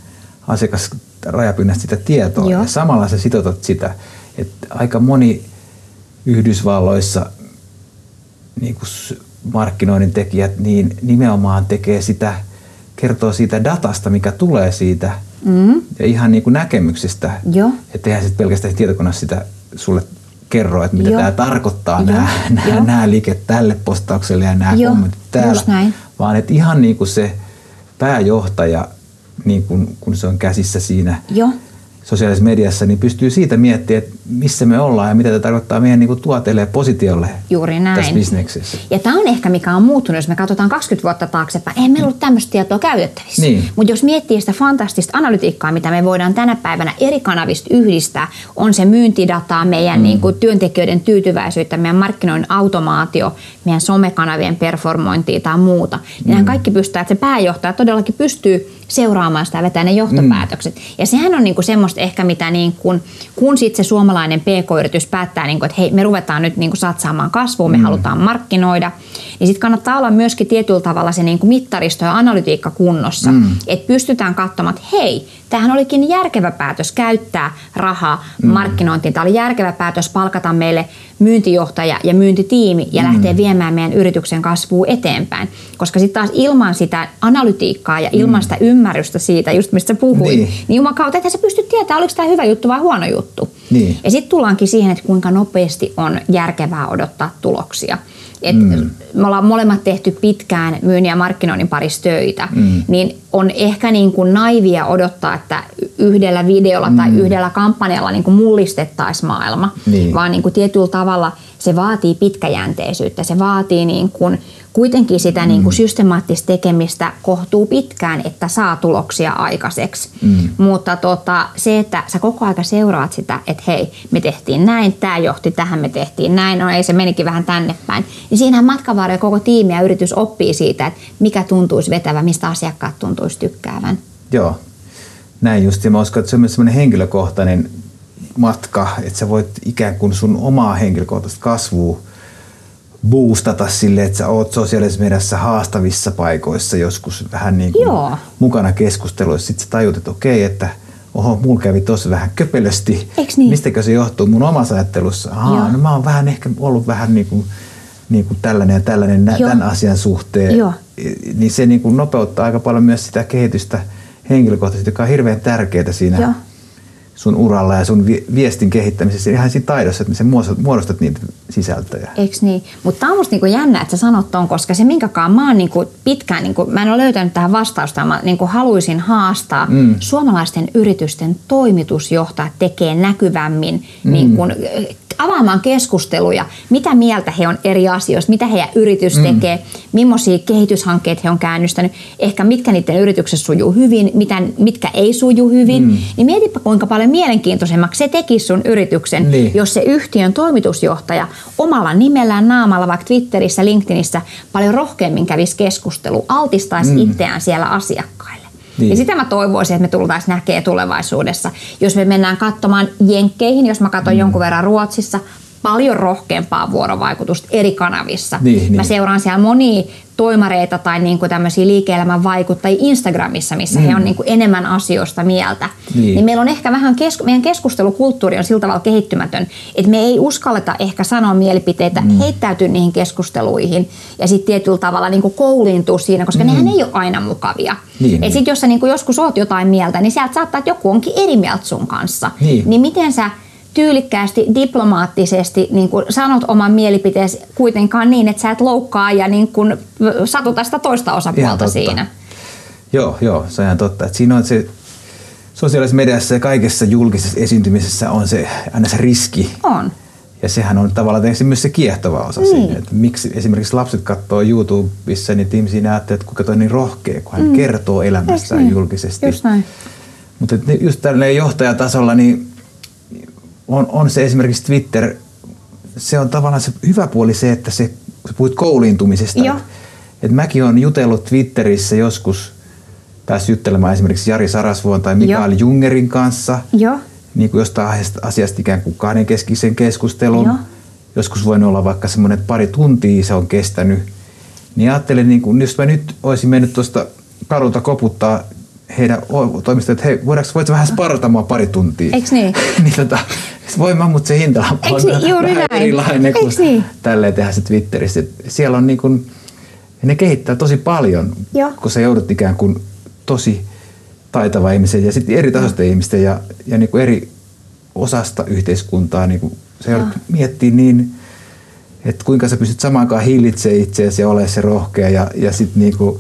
asiakasrajapinnasta sitä tietoa Joo. ja samalla sä sitoutat sitä, että aika moni Yhdysvalloissa niin kuin markkinoinnin tekijät niin nimenomaan tekee sitä – kertoo siitä datasta, mikä tulee siitä mm. ja ihan niin kuin näkemyksistä. Joo. Että eihän sitten pelkästään tietokoneessa sitä sulle kerro, että mitä Joo. tämä tarkoittaa, nämä, nämä, nämä liiket tälle postaukselle ja nämä Joo. kommentit täällä. näin. Vaan että ihan niin kuin se pääjohtaja, niin kuin, kun se on käsissä siinä Joo sosiaalisessa mediassa, niin pystyy siitä miettimään, että missä me ollaan ja mitä tämä tarkoittaa meidän niin kuin tuoteelle ja positiolle Juuri näin. tässä bisneksessä. Ja tämä on ehkä mikä on muuttunut, jos me katsotaan 20 vuotta taaksepäin. Eihän meillä ollut tämmöistä tietoa käytettävissä. Niin. Mutta jos miettii sitä fantastista analytiikkaa, mitä me voidaan tänä päivänä eri kanavista yhdistää, on se myyntidataa, meidän mm. niin kuin, työntekijöiden tyytyväisyyttä, meidän markkinoinnin automaatio, meidän somekanavien performointia tai muuta, niin mm. kaikki pystyy, että se pääjohtaja todellakin pystyy seuraamaan sitä ja vetää ne johtopäätökset. Mm. Ja sehän on niinku semmoista ehkä, mitä niin kun, kun sit se suomalainen PK-yritys päättää, niinku, että hei, me ruvetaan nyt niinku satsaamaan kasvuun, me mm. halutaan markkinoida, niin sitten kannattaa olla myöskin tietyllä tavalla se niinku mittaristo ja analytiikka kunnossa. Mm. Että pystytään katsomaan, että hei, tämähän olikin järkevä päätös käyttää rahaa mm. markkinointiin. Tämä oli järkevä päätös palkata meille myyntijohtaja ja myyntitiimi ja mm. lähteä viemään meidän yrityksen kasvua eteenpäin. Koska sitten taas ilman sitä analytiikkaa ja ilman mm. sitä ymmärrystä siitä, just mistä puhuin, niin, niin juman kautta, että sä pystyt tietämään, oliko tämä hyvä juttu vai huono juttu. Niin. Ja sitten tullaankin siihen, että kuinka nopeasti on järkevää odottaa tuloksia. Et mm. Me ollaan molemmat tehty pitkään myynnin ja markkinoinnin parissa töitä, mm. niin on ehkä niin kuin naivia odottaa, että yhdellä videolla mm. tai yhdellä kampanjalla niin kuin mullistettaisiin maailma, niin. vaan niin kuin tietyllä tavalla se vaatii pitkäjänteisyyttä, se vaatii niin kuin kuitenkin sitä mm. niin kuin systemaattista tekemistä kohtuu pitkään, että saa tuloksia aikaiseksi. Mm. Mutta tota, se, että sä koko aika seuraat sitä, että hei, me tehtiin näin, tämä johti tähän, me tehtiin näin, no ei se menikin vähän tänne päin. Niin siinähän matkavarjo koko tiimi ja yritys oppii siitä, että mikä tuntuisi vetävä, mistä asiakkaat tuntuisi tykkäävän. Joo, näin just. Ja mä uskon, että se on myös sellainen henkilökohtainen matka, että sä voit ikään kuin sun omaa henkilökohtaista kasvua boostata sille, että sä oot sosiaalisessa mediassa haastavissa paikoissa joskus vähän niin kuin Joo. mukana keskusteluissa. Sitten sä tajut, että okei, että oho, mulla kävi tosi vähän köpelösti. niin? Mistäkö se johtuu mun omassa ajattelussa? Ahaa, no mä oon vähän ehkä ollut vähän niin kuin, niin kuin tällainen ja tällainen nä- tämän asian suhteen. Joo. Niin se niin kuin nopeuttaa aika paljon myös sitä kehitystä henkilökohtaisesti, joka on hirveän tärkeää siinä Joo sun uralla ja sun viestin kehittämisessä ihan siinä taidossa, että sä muodostat niitä sisältöjä. Eiks niin? Mutta tämä on musta niinku jännä, että sä sanot ton, koska se minkäkaan mä oon niinku pitkään, niinku, mä en ole löytänyt tähän vastausta, mä niinku haluaisin haastaa mm. suomalaisten yritysten toimitusjohtajat tekee näkyvämmin mm. niinku, avaamaan keskusteluja, mitä mieltä he on eri asioista, mitä heidän yritys mm. tekee, millaisia kehityshankkeita he on käynnistänyt, ehkä mitkä niiden yrityksessä sujuu hyvin, mitä, mitkä ei suju hyvin, mm. niin mietipä kuinka paljon mielenkiintoisemmaksi se tekisi sun yrityksen, niin. jos se yhtiön toimitusjohtaja omalla nimellään naamalla vaikka Twitterissä, LinkedInissä paljon rohkeammin kävisi keskustelu, altistaisi mm. itseään siellä asiakkaille. Niin. Ja sitä mä toivoisin, että me tultaisiin näkee tulevaisuudessa. Jos me mennään katsomaan jenkkeihin, jos mä katson mm. jonkun verran Ruotsissa, paljon rohkeampaa vuorovaikutusta eri kanavissa. Niin, mä niin. seuraan siellä monia toimareita tai niin kuin tämmöisiä liike-elämän vaikuttajia Instagramissa, missä mm. he on niin kuin enemmän asioista mieltä. Niin. niin meillä on ehkä vähän, kesk- meidän keskustelukulttuuri on sillä tavalla kehittymätön, että me ei uskalleta ehkä sanoa mielipiteitä, mm. heittäytyä niihin keskusteluihin ja sitten tietyllä tavalla niin kuin kouliintua siinä, koska mm. nehän ei ole aina mukavia. Niin, et niin. sitten jos sä niin kuin joskus oot jotain mieltä, niin sieltä saattaa, että joku onkin eri mieltä sun kanssa. Niin. niin miten sä tyylikkäästi, diplomaattisesti niin kuin sanot oman mielipiteesi kuitenkaan niin, että sä et loukkaa ja niin kuin satuta sitä toista osapuolta siinä. Joo, joo, se on ihan totta. Että siinä on se sosiaalisessa mediassa ja kaikessa julkisessa esiintymisessä on se aina se riski. On. Ja sehän on tavallaan tietysti myös se kiehtova osa niin. siinä. Että miksi esimerkiksi lapset katsoo YouTubessa, niin ihmisiä ajattelee, että kuinka toi niin rohkea, kun hän mm. kertoo elämästään niin? julkisesti. Just näin. Mutta just tällä johtajatasolla, niin on, on se esimerkiksi Twitter, se on tavallaan se hyvä puoli se, että se, sä puhuit kouliintumisesta. Joo. Et, mäkin olen jutellut Twitterissä joskus, päässyt juttelemaan esimerkiksi Jari Sarasvuon tai Mikael Joo. Jungerin kanssa. Joo. Niin kuin jostain asiasta ikään kuin kahdenkeskisen keskustelun. Joo. Joskus voin olla vaikka semmoinen pari tuntia se on kestänyt. Niin ajattelin, niin kun, jos mä nyt olisin mennyt tuosta kadulta koputtaa heidän toimistoon, että hei, voidaanko, voit vähän sparata mua pari tuntia? Eiks niin? niin tota, voi mä, mutta se hinta on niin? Juuri vähän näin. erilainen kuin niin? tälleen tehdä se Twitterissä. Et siellä on niin kuin, ne kehittää tosi paljon, Joo. kun sä joudut ikään kuin tosi taitava ihmisen ja sitten eri tasoisten ihmisten ja, ja niin kuin eri osasta yhteiskuntaa. Niin kuin se miettii niin, että kuinka sä pystyt samaan aikaan hillitsemään itseäsi ja olemaan se rohkea ja, ja sitten niin kuin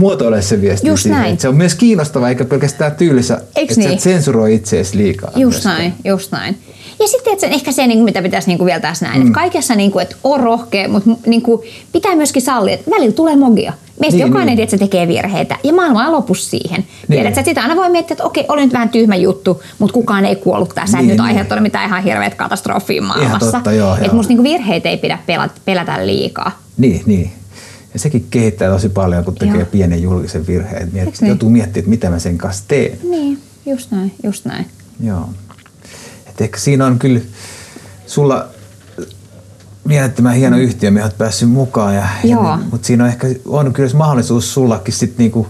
muotoile se viesti Just siihen. näin. Se on myös kiinnostava eikä pelkästään tyylissä, Eiks että niin? sä sensuroi itseäsi liikaa. Just myöskään. näin, just näin. Ja sitten että ehkä se, niin kuin, mitä pitäisi niin kuin vielä tässä näin, mm. että kaikessa, niin kuin, että on rohkea, mutta niin kuin, pitää myöskin sallia, että välillä tulee mogia. Meistä Niin, jokainen niin. että se tekee virheitä ja maailma on lopussa siihen. Niin. Tiedät, että sitä aina voi miettiä, että okei, oli nyt vähän tyhmä juttu, mutta kukaan ei kuollut tässä, niin, nyt niin. aiheuttanut mitään ihan hirveät katastrofia maailmassa. totta, joo, että joo. musta niin kuin virheitä ei pidä pelätä, pelätä liikaa. Niin, niin. Ja sekin kehittää tosi paljon, kun tekee Joo. pienen julkisen virheen. Miet, niin? joutuu miettimään, että mitä mä sen kanssa teen. Niin, just näin, just näin. Joo. Et ehkä siinä on kyllä sulla mielettömän hieno yhtiö, mihin olet päässyt mukaan. Ja, Joo. ja, mutta siinä on ehkä on kyllä mahdollisuus sullakin sit niinku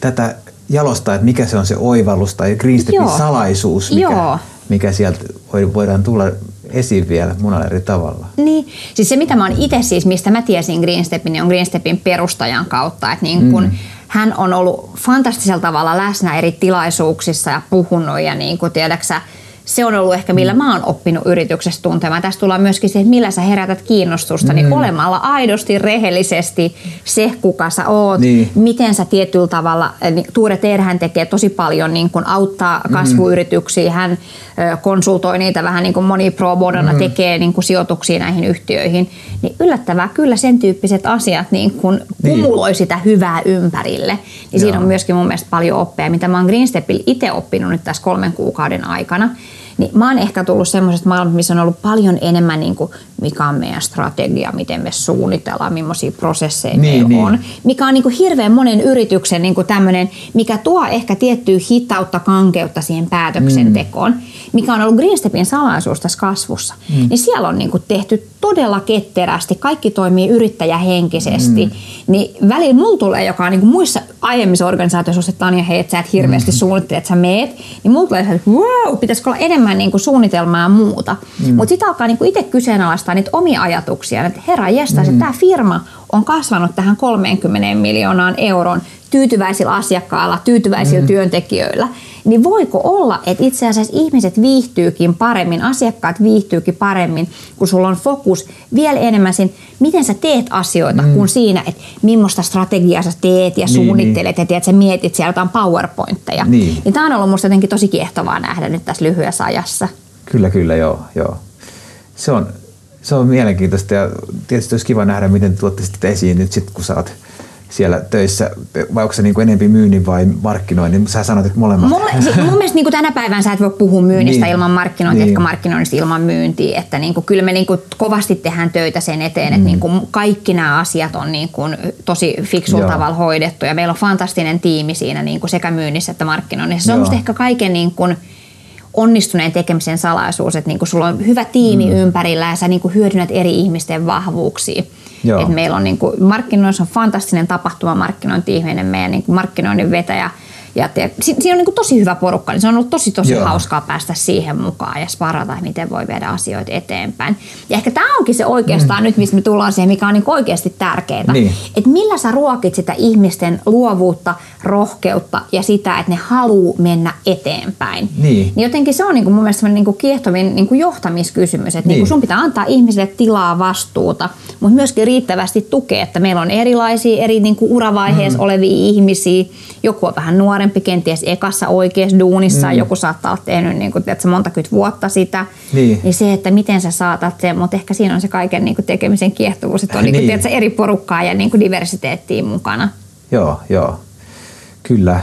tätä jalostaa, että mikä se on se oivallus tai Green Stepin Joo. salaisuus, mikä, Joo. mikä sieltä voi- voidaan tulla esiin vielä monella eri tavalla. Niin, siis se mitä mä oon itse siis, mistä mä tiesin Green Stepin, niin on Green Stepin perustajan kautta, että niin kun mm. hän on ollut fantastisella tavalla läsnä eri tilaisuuksissa ja puhunut ja niin kuin tiedäksä, se on ollut ehkä millä mä oon oppinut yrityksestä tuntemaan. Tästä tullaan myöskin se, että millä sä herätät kiinnostusta, niin olemalla aidosti, rehellisesti se, kuka sä oot, Niin. miten sä tietyllä tavalla, eh, niin Tuure Teerhän tekee tosi paljon niin kun auttaa kasvuyrityksiä, hän ö, konsultoi niitä vähän niin kuin moni pro bonona tekee niin kuin sijoituksia näihin yhtiöihin, niin yllättävää kyllä sen tyyppiset asiat niin kun Niin. kumuloi sitä hyvää ympärille. Niin siinä on myöskin mun mielestä paljon oppia, mitä mä oon Green Stepillä itse oppinut nyt tässä kolmen kuukauden aikana. Niin mä oon ehkä tullut semmoisesta maailmasta, missä on ollut paljon enemmän, niin kuin, mikä on meidän strategia, miten me suunnitellaan, millaisia prosesseja Niin, meillä niin. on. Mikä on niin kuin hirveän monen yrityksen niin kuin tämmöinen, mikä tuo ehkä tiettyä hitautta, kankeutta siihen päätöksentekoon, mm. Mikä on ollut Green Stepin salaisuus tässä kasvussa. Mm. Niin siellä on niin kuin tehty todella ketterästi, kaikki toimii yrittäjähenkisesti. Mm. Niin välillä mulla tulee, joka on niin kuin muissa aiemmissa organisaatioissa, että Tanja, hei, että sä et hirveästi mm. suunnittele, että sä meet, niin mulla tulee että wow, pitäisikö olla enemmän niin kuin suunnitelmaa ja muuta. Mm. Mutta sitten alkaa niin kuin itse kyseenalaistaa niitä omia ajatuksia, että herra jestas, mm. että tämä firma on kasvanut tähän 30 miljoonaan euroon tyytyväisillä asiakkailla, tyytyväisillä mm. työntekijöillä, niin voiko olla, että itse asiassa ihmiset viihtyykin paremmin, asiakkaat viihtyykin paremmin, kun sulla on fokus vielä enemmän siinä, miten sä teet asioita, mm. kuin siinä, että millaista strategiaa sä teet ja Niin, suunnittelet ja tiedät, sä mietit siellä jotain powerpointteja. Niin. niin tämä on ollut musta jotenkin tosi kiehtovaa nähdä nyt tässä lyhyessä ajassa. Kyllä, kyllä, joo. joo. Se, on, se on mielenkiintoista ja tietysti olisi kiva nähdä, miten tuotte sitä esiin nyt sitten, kun sä oot siellä töissä, vai onko se niin enempi myynnin vai markkinoinnin? Sä sanoit, että molemmat. Mulle, siis mun mielestä niin tänä päivänä sä et voi puhua myynnistä Niin. ilman markkinointia, Niin. niin. markkinoinnista ilman myyntiä. Että niin kuin, kyllä me niin kuin kovasti tehdään töitä sen eteen, että niin kuin kaikki nämä asiat on niin kuin tosi fiksulla Joo. tavalla hoidettu. Ja meillä on fantastinen tiimi siinä niin kuin sekä myynnissä että markkinoinnissa. Se on Joo. musta ehkä kaiken niin kuin, onnistuneen tekemisen salaisuus, että niin kuin sulla on hyvä tiimi mm. ympärillä ja sä niin kuin hyödynnät eri ihmisten vahvuuksia. Joo. Et meillä on niin kuin, markkinoinnissa on fantastinen tapahtuma markkinointi-ihminen, meidän niin kuin markkinoinnin vetäjä. Ja te, si, siinä on niin tosi hyvä porukka, niin se on ollut tosi tosi Joo. hauskaa päästä siihen mukaan ja sparata, miten voi viedä asioita eteenpäin. Ja ehkä tämä onkin se oikeastaan mm. nyt, missä me tullaan siihen, mikä on niin kuin oikeasti tärkeää. Niin. Että millä sä ruokit sitä ihmisten luovuutta, rohkeutta ja sitä, että ne haluu mennä eteenpäin. Niin. niin jotenkin se on niin kuin mun mielestä niin kuin kiehtovin niin kuin johtamiskysymys, että niin. Niin. Niin sun pitää antaa ihmisille tilaa, vastuuta, mutta myöskin riittävästi tukea, että meillä on erilaisia eri niin kuin uravaiheessa mm. olevia ihmisiä. Joku on vähän nuorempi, kenties ekassa oikeassa duunissa, mm. joku saattaa olla tehnyt niin kuin, tiedätkö, monta kymmentä vuotta sitä. Niin. niin se, että miten sä saatat sen, mutta ehkä siinä on se kaiken niin kuin tekemisen kiehtovuus, että on niin. Niin Niin. kuin, tiedätkö, eri porukkaa ja niin kuin diversiteettiä mukana. Joo, joo. Kyllä.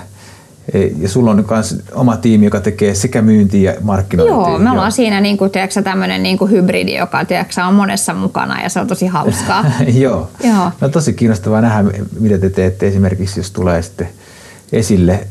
E, Ja sulla on myös oma tiimi, joka tekee sekä myyntiä ja markkinointia. Joo, me ollaan siinä niin kuin, tiedätkö, tämmöinen niin kuin hybridi, joka tiedätkö, on monessa mukana ja se on tosi hauskaa. Joo. Joo. No tosi kiinnostavaa nähdä, mitä te teette esimerkiksi, jos tulee sitten esille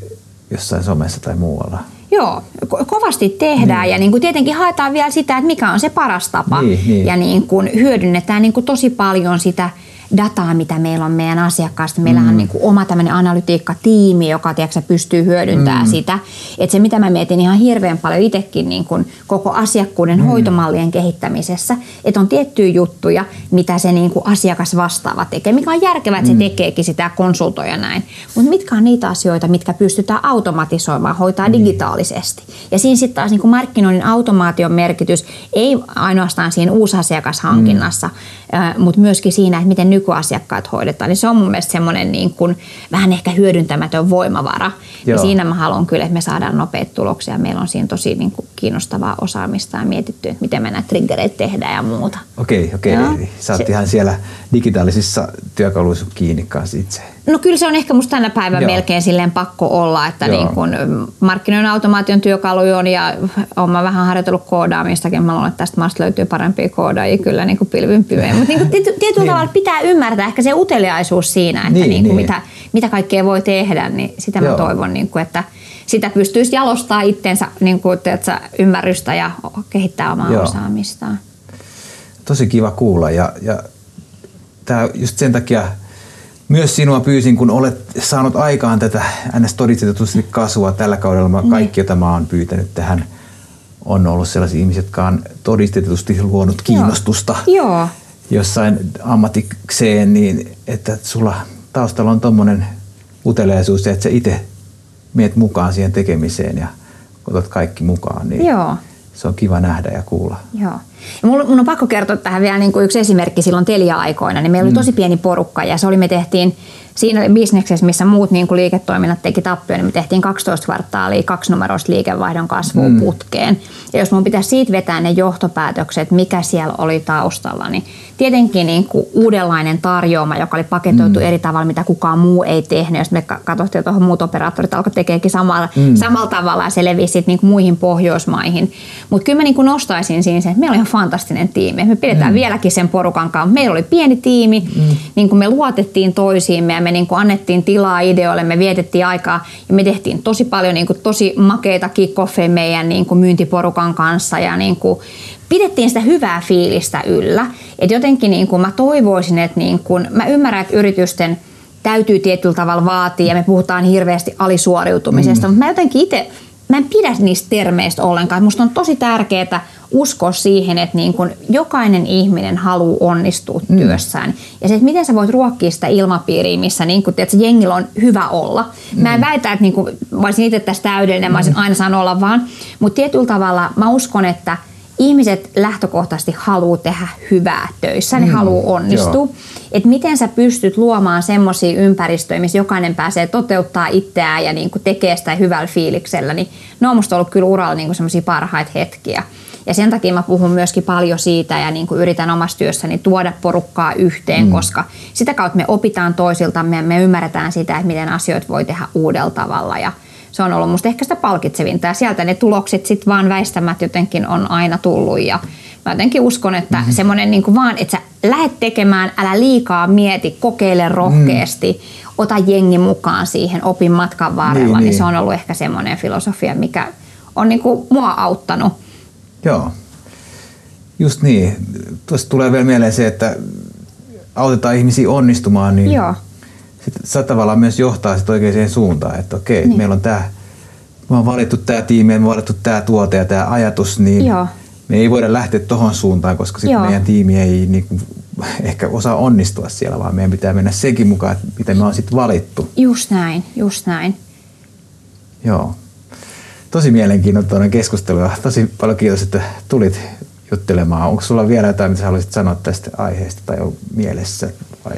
jossain somessa tai muualla. Joo, ko- kovasti tehdään niin. ja niin kuin tietenkin haetaan vielä sitä, että mikä on se paras tapa Niin, niin. ja niin kuin hyödynnetään niin kuin tosi paljon sitä dataa, mitä meillä on meidän asiakkaasta. Meillähän mm. on niin kuin oma tämmöinen analytiikkatiimi, joka tiedätkö, pystyy hyödyntämään mm. sitä. Että se, mitä mä mietin ihan hirveän paljon itsekin niin kuin koko asiakkuuden mm. hoitomallien kehittämisessä, että on tiettyjä juttuja, mitä se niin kuin asiakas vastaava tekee, mikä on järkevää, että mm. se tekeekin sitä konsultoja näin. Mutta mitkä on niitä asioita, mitkä pystytään automatisoimaan, hoitaa mm. digitaalisesti. Ja siinä sitten taas niin kuin markkinoinnin automaation merkitys ei ainoastaan siinä uusasiakashankinnassa, mm. mutta myöskin siinä, että miten nykyasiakkaat hoidetaan. Niin se on mun mielestä semmoinen niin kuin vähän ehkä hyödyntämätön voimavara. Ja siinä mä haluan kyllä, että me saadaan nopeita tuloksia. Meillä on siinä tosi niin kuin kiinnostavaa osaamista ja mietitty, että miten me näitä triggereitä tehdään ja muuta. Okei, okei. Sä oot ihan siellä digitaalisissa työkaluissa kiinni kanssa itse. No kyllä se on ehkä musta tänä päivänä melkein silleen pakko olla, että niin kun markkinoiden automaation työkaluja on ja olen vähän harjoitellut koodaamistakin. Mä luulen, että tästä maasta löytyy parempia koodaajia kyllä niin kuin pilvin pimeen. Mutta niin tietyllä niin. tavalla pitää ymmärtää ehkä se uteliaisuus siinä, että niin, niin kuin niin. Mitä, mitä kaikkea voi tehdä, niin sitä Joo. mä toivon, niin kuin, että sitä pystyisi jalostaa itteensä niin kuin, teetkö, ymmärrystä ja kehittää omaa Joo. osaamistaan. Tosi kiva kuulla ja, ja tämä just sen takia – myös sinua pyysin, kun olet saanut aikaan tätä ns. todistetusti kasvua tällä kaudella. Mä niin. kaikki, joita mä oon pyytänyt tähän, on ollut sellaisia ihmisiä, jotka on todistetusti luonut kiinnostusta Joo. jossain ammatikseen, niin että sulla taustalla on tommonen uteliaisuus että sä itse meet mukaan siihen tekemiseen ja otat kaikki mukaan. Niin Joo. Se on kiva nähdä ja kuulla. Joo. Ja mun, mun on pakko kertoa tähän vielä niin kuin yksi esimerkki silloin Telia-aikoina. Niin meillä oli mm. tosi pieni porukka ja se oli, me tehtiin siinä bisneksessä, missä muut niin kuin liiketoiminnat teki tappioon, niin me tehtiin 12 kvartaalia numeroista liikevaihdon kasvuun mm. putkeen. Ja jos mun pitäisi siitä vetää ne johtopäätökset, mikä siellä oli taustalla, niin tietenkin niin kuin uudenlainen tarjoama, joka oli paketoitu mm. eri tavalla, mitä kukaan muu ei tehnyt. Ja me katsottiin, että muut operaattorit alkoivat tekeekin samalla, mm. samalla tavalla ja se levisi niin kuin muihin Pohjoismaihin. Mutta kyllä mä niin kuin nostaisin siinä sen, että meillä oli ihan fantastinen tiimi. Me pidetään mm. vieläkin sen porukan kanssa. Meillä oli pieni tiimi, mm. niin kuin me luotettiin toisiimme ja me niin kuin annettiin tilaa ideoille, me vietettiin aikaa ja me tehtiin tosi paljon niin kuin tosi makeita kickoffeja meidän niin kuin myyntiporukan kanssa ja niin kuin pidettiin sitä hyvää fiilistä yllä. Et jotenkin niin kuin mä toivoisin, että niin kuin, mä ymmärrän, että yritysten täytyy tietyllä tavalla vaatia ja me puhutaan hirveästi alisuoriutumisesta, mm. mutta mä jotenkin itse mä en pidä niistä termeistä ollenkaan. Musta on tosi tärkeää uskoa siihen, että niin kun jokainen ihminen haluaa onnistua mm. työssään. Ja se, että miten sä voit ruokkia sitä ilmapiiriä, missä niin kun, tiedät, jengillä on hyvä olla. Mm. Mä en mm. väitä, että niin kun, mä olisin itse tässä täydellinen, mä olisin mm. aina saanut olla vaan. Mutta tietyllä tavalla mä uskon, että – ihmiset lähtökohtaisesti haluaa tehdä hyvää töissä, ne mm, haluaa onnistua. Että miten sä pystyt luomaan semmoisia ympäristöjä, missä jokainen pääsee toteuttaa itseään ja niin tekee sitä hyvällä fiiliksellä, niin ne on musta ollut kyllä uralla niin semmoisia parhaita hetkiä. Ja sen takia mä puhun myöskin paljon siitä ja niin kuin yritän omassa työssäni tuoda porukkaa yhteen, mm. koska sitä kautta me opitaan toisiltamme ja me ymmärretään sitä, että miten asioita voi tehdä uudella tavalla. Ja se on ollut musta ehkä sitä palkitsevinta ja sieltä ne tulokset sitten vaan väistämät jotenkin on aina tullut ja mä jotenkin uskon, että mm-hmm. semmoinen niin kuin vaan, että sä lähdet tekemään, älä liikaa mieti, kokeile rohkeasti, mm. ota jengi mukaan siihen opin matkan varrella, niin, niin, niin se on ollut ehkä semmoinen filosofia, mikä on niin kuin mua auttanut. Joo, just niin. Tuosta tulee vielä mieleen se, että autetaan ihmisiä onnistumaan, niin Joo sitten sä tavallaan myös johtaa sit oikeaan suuntaan, että okei, niin. meillä on tämä, me on valittu tämä tiimi, me on valittu tämä tuote ja tämä ajatus, niin Joo. me ei voida lähteä tuohon suuntaan, koska sitten meidän tiimi ei niin kuin, ehkä osaa onnistua siellä, vaan meidän pitää mennä sekin mukaan, että miten me on sitten valittu. Just näin, just näin. Joo. Tosi mielenkiintoinen keskustelu ja tosi paljon kiitos, että tulit juttelemaan. Onko sulla vielä jotain, mitä haluaisit sanoa tästä aiheesta tai on mielessä? Vai?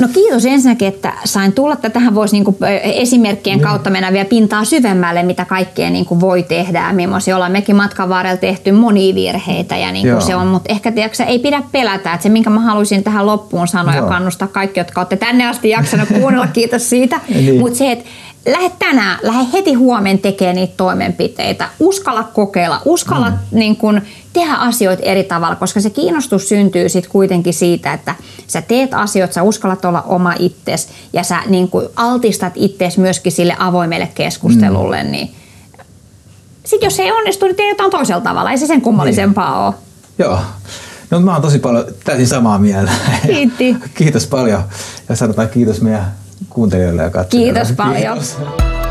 No kiitos ensinnäkin, että sain tulla. Tähän voisi niin esimerkkien kautta mennä vielä pintaa syvemmälle, mitä kaikkea niin kuin voi tehdä. Millaisia ollaan mekin matkan varrella tehty monia virheitä ja niin kuin se on. Mutta ehkä tiedätkö, ei pidä pelätä. Että se, minkä mä haluaisin tähän loppuun sanoa Joo. ja kannustaa kaikki, jotka olette tänne asti jaksanut kuunnella, kiitos siitä. niin. Mutta se, että lähde tänään, lähde heti huomen tekemään niitä toimenpiteitä. Uskalla kokeilla, uskalla mm. niin kun, tehdä asioita eri tavalla, koska se kiinnostus syntyy sitten kuitenkin siitä, että sä teet asioita, sä uskallat olla oma itses ja sä niin kun, altistat itses myöskin sille avoimelle keskustelulle, mm. niin sitten jos se ei onnistu, niin tee jotain toisella tavalla. Ei se sen kummallisempaa niin. ole. Joo. No, mä oon tosi paljon täysin samaa mieltä. Kiitti. kiitos paljon ja sanotaan kiitos meidän kuuntelijoille ja katsojille. Kiitos paljon. Kiitos.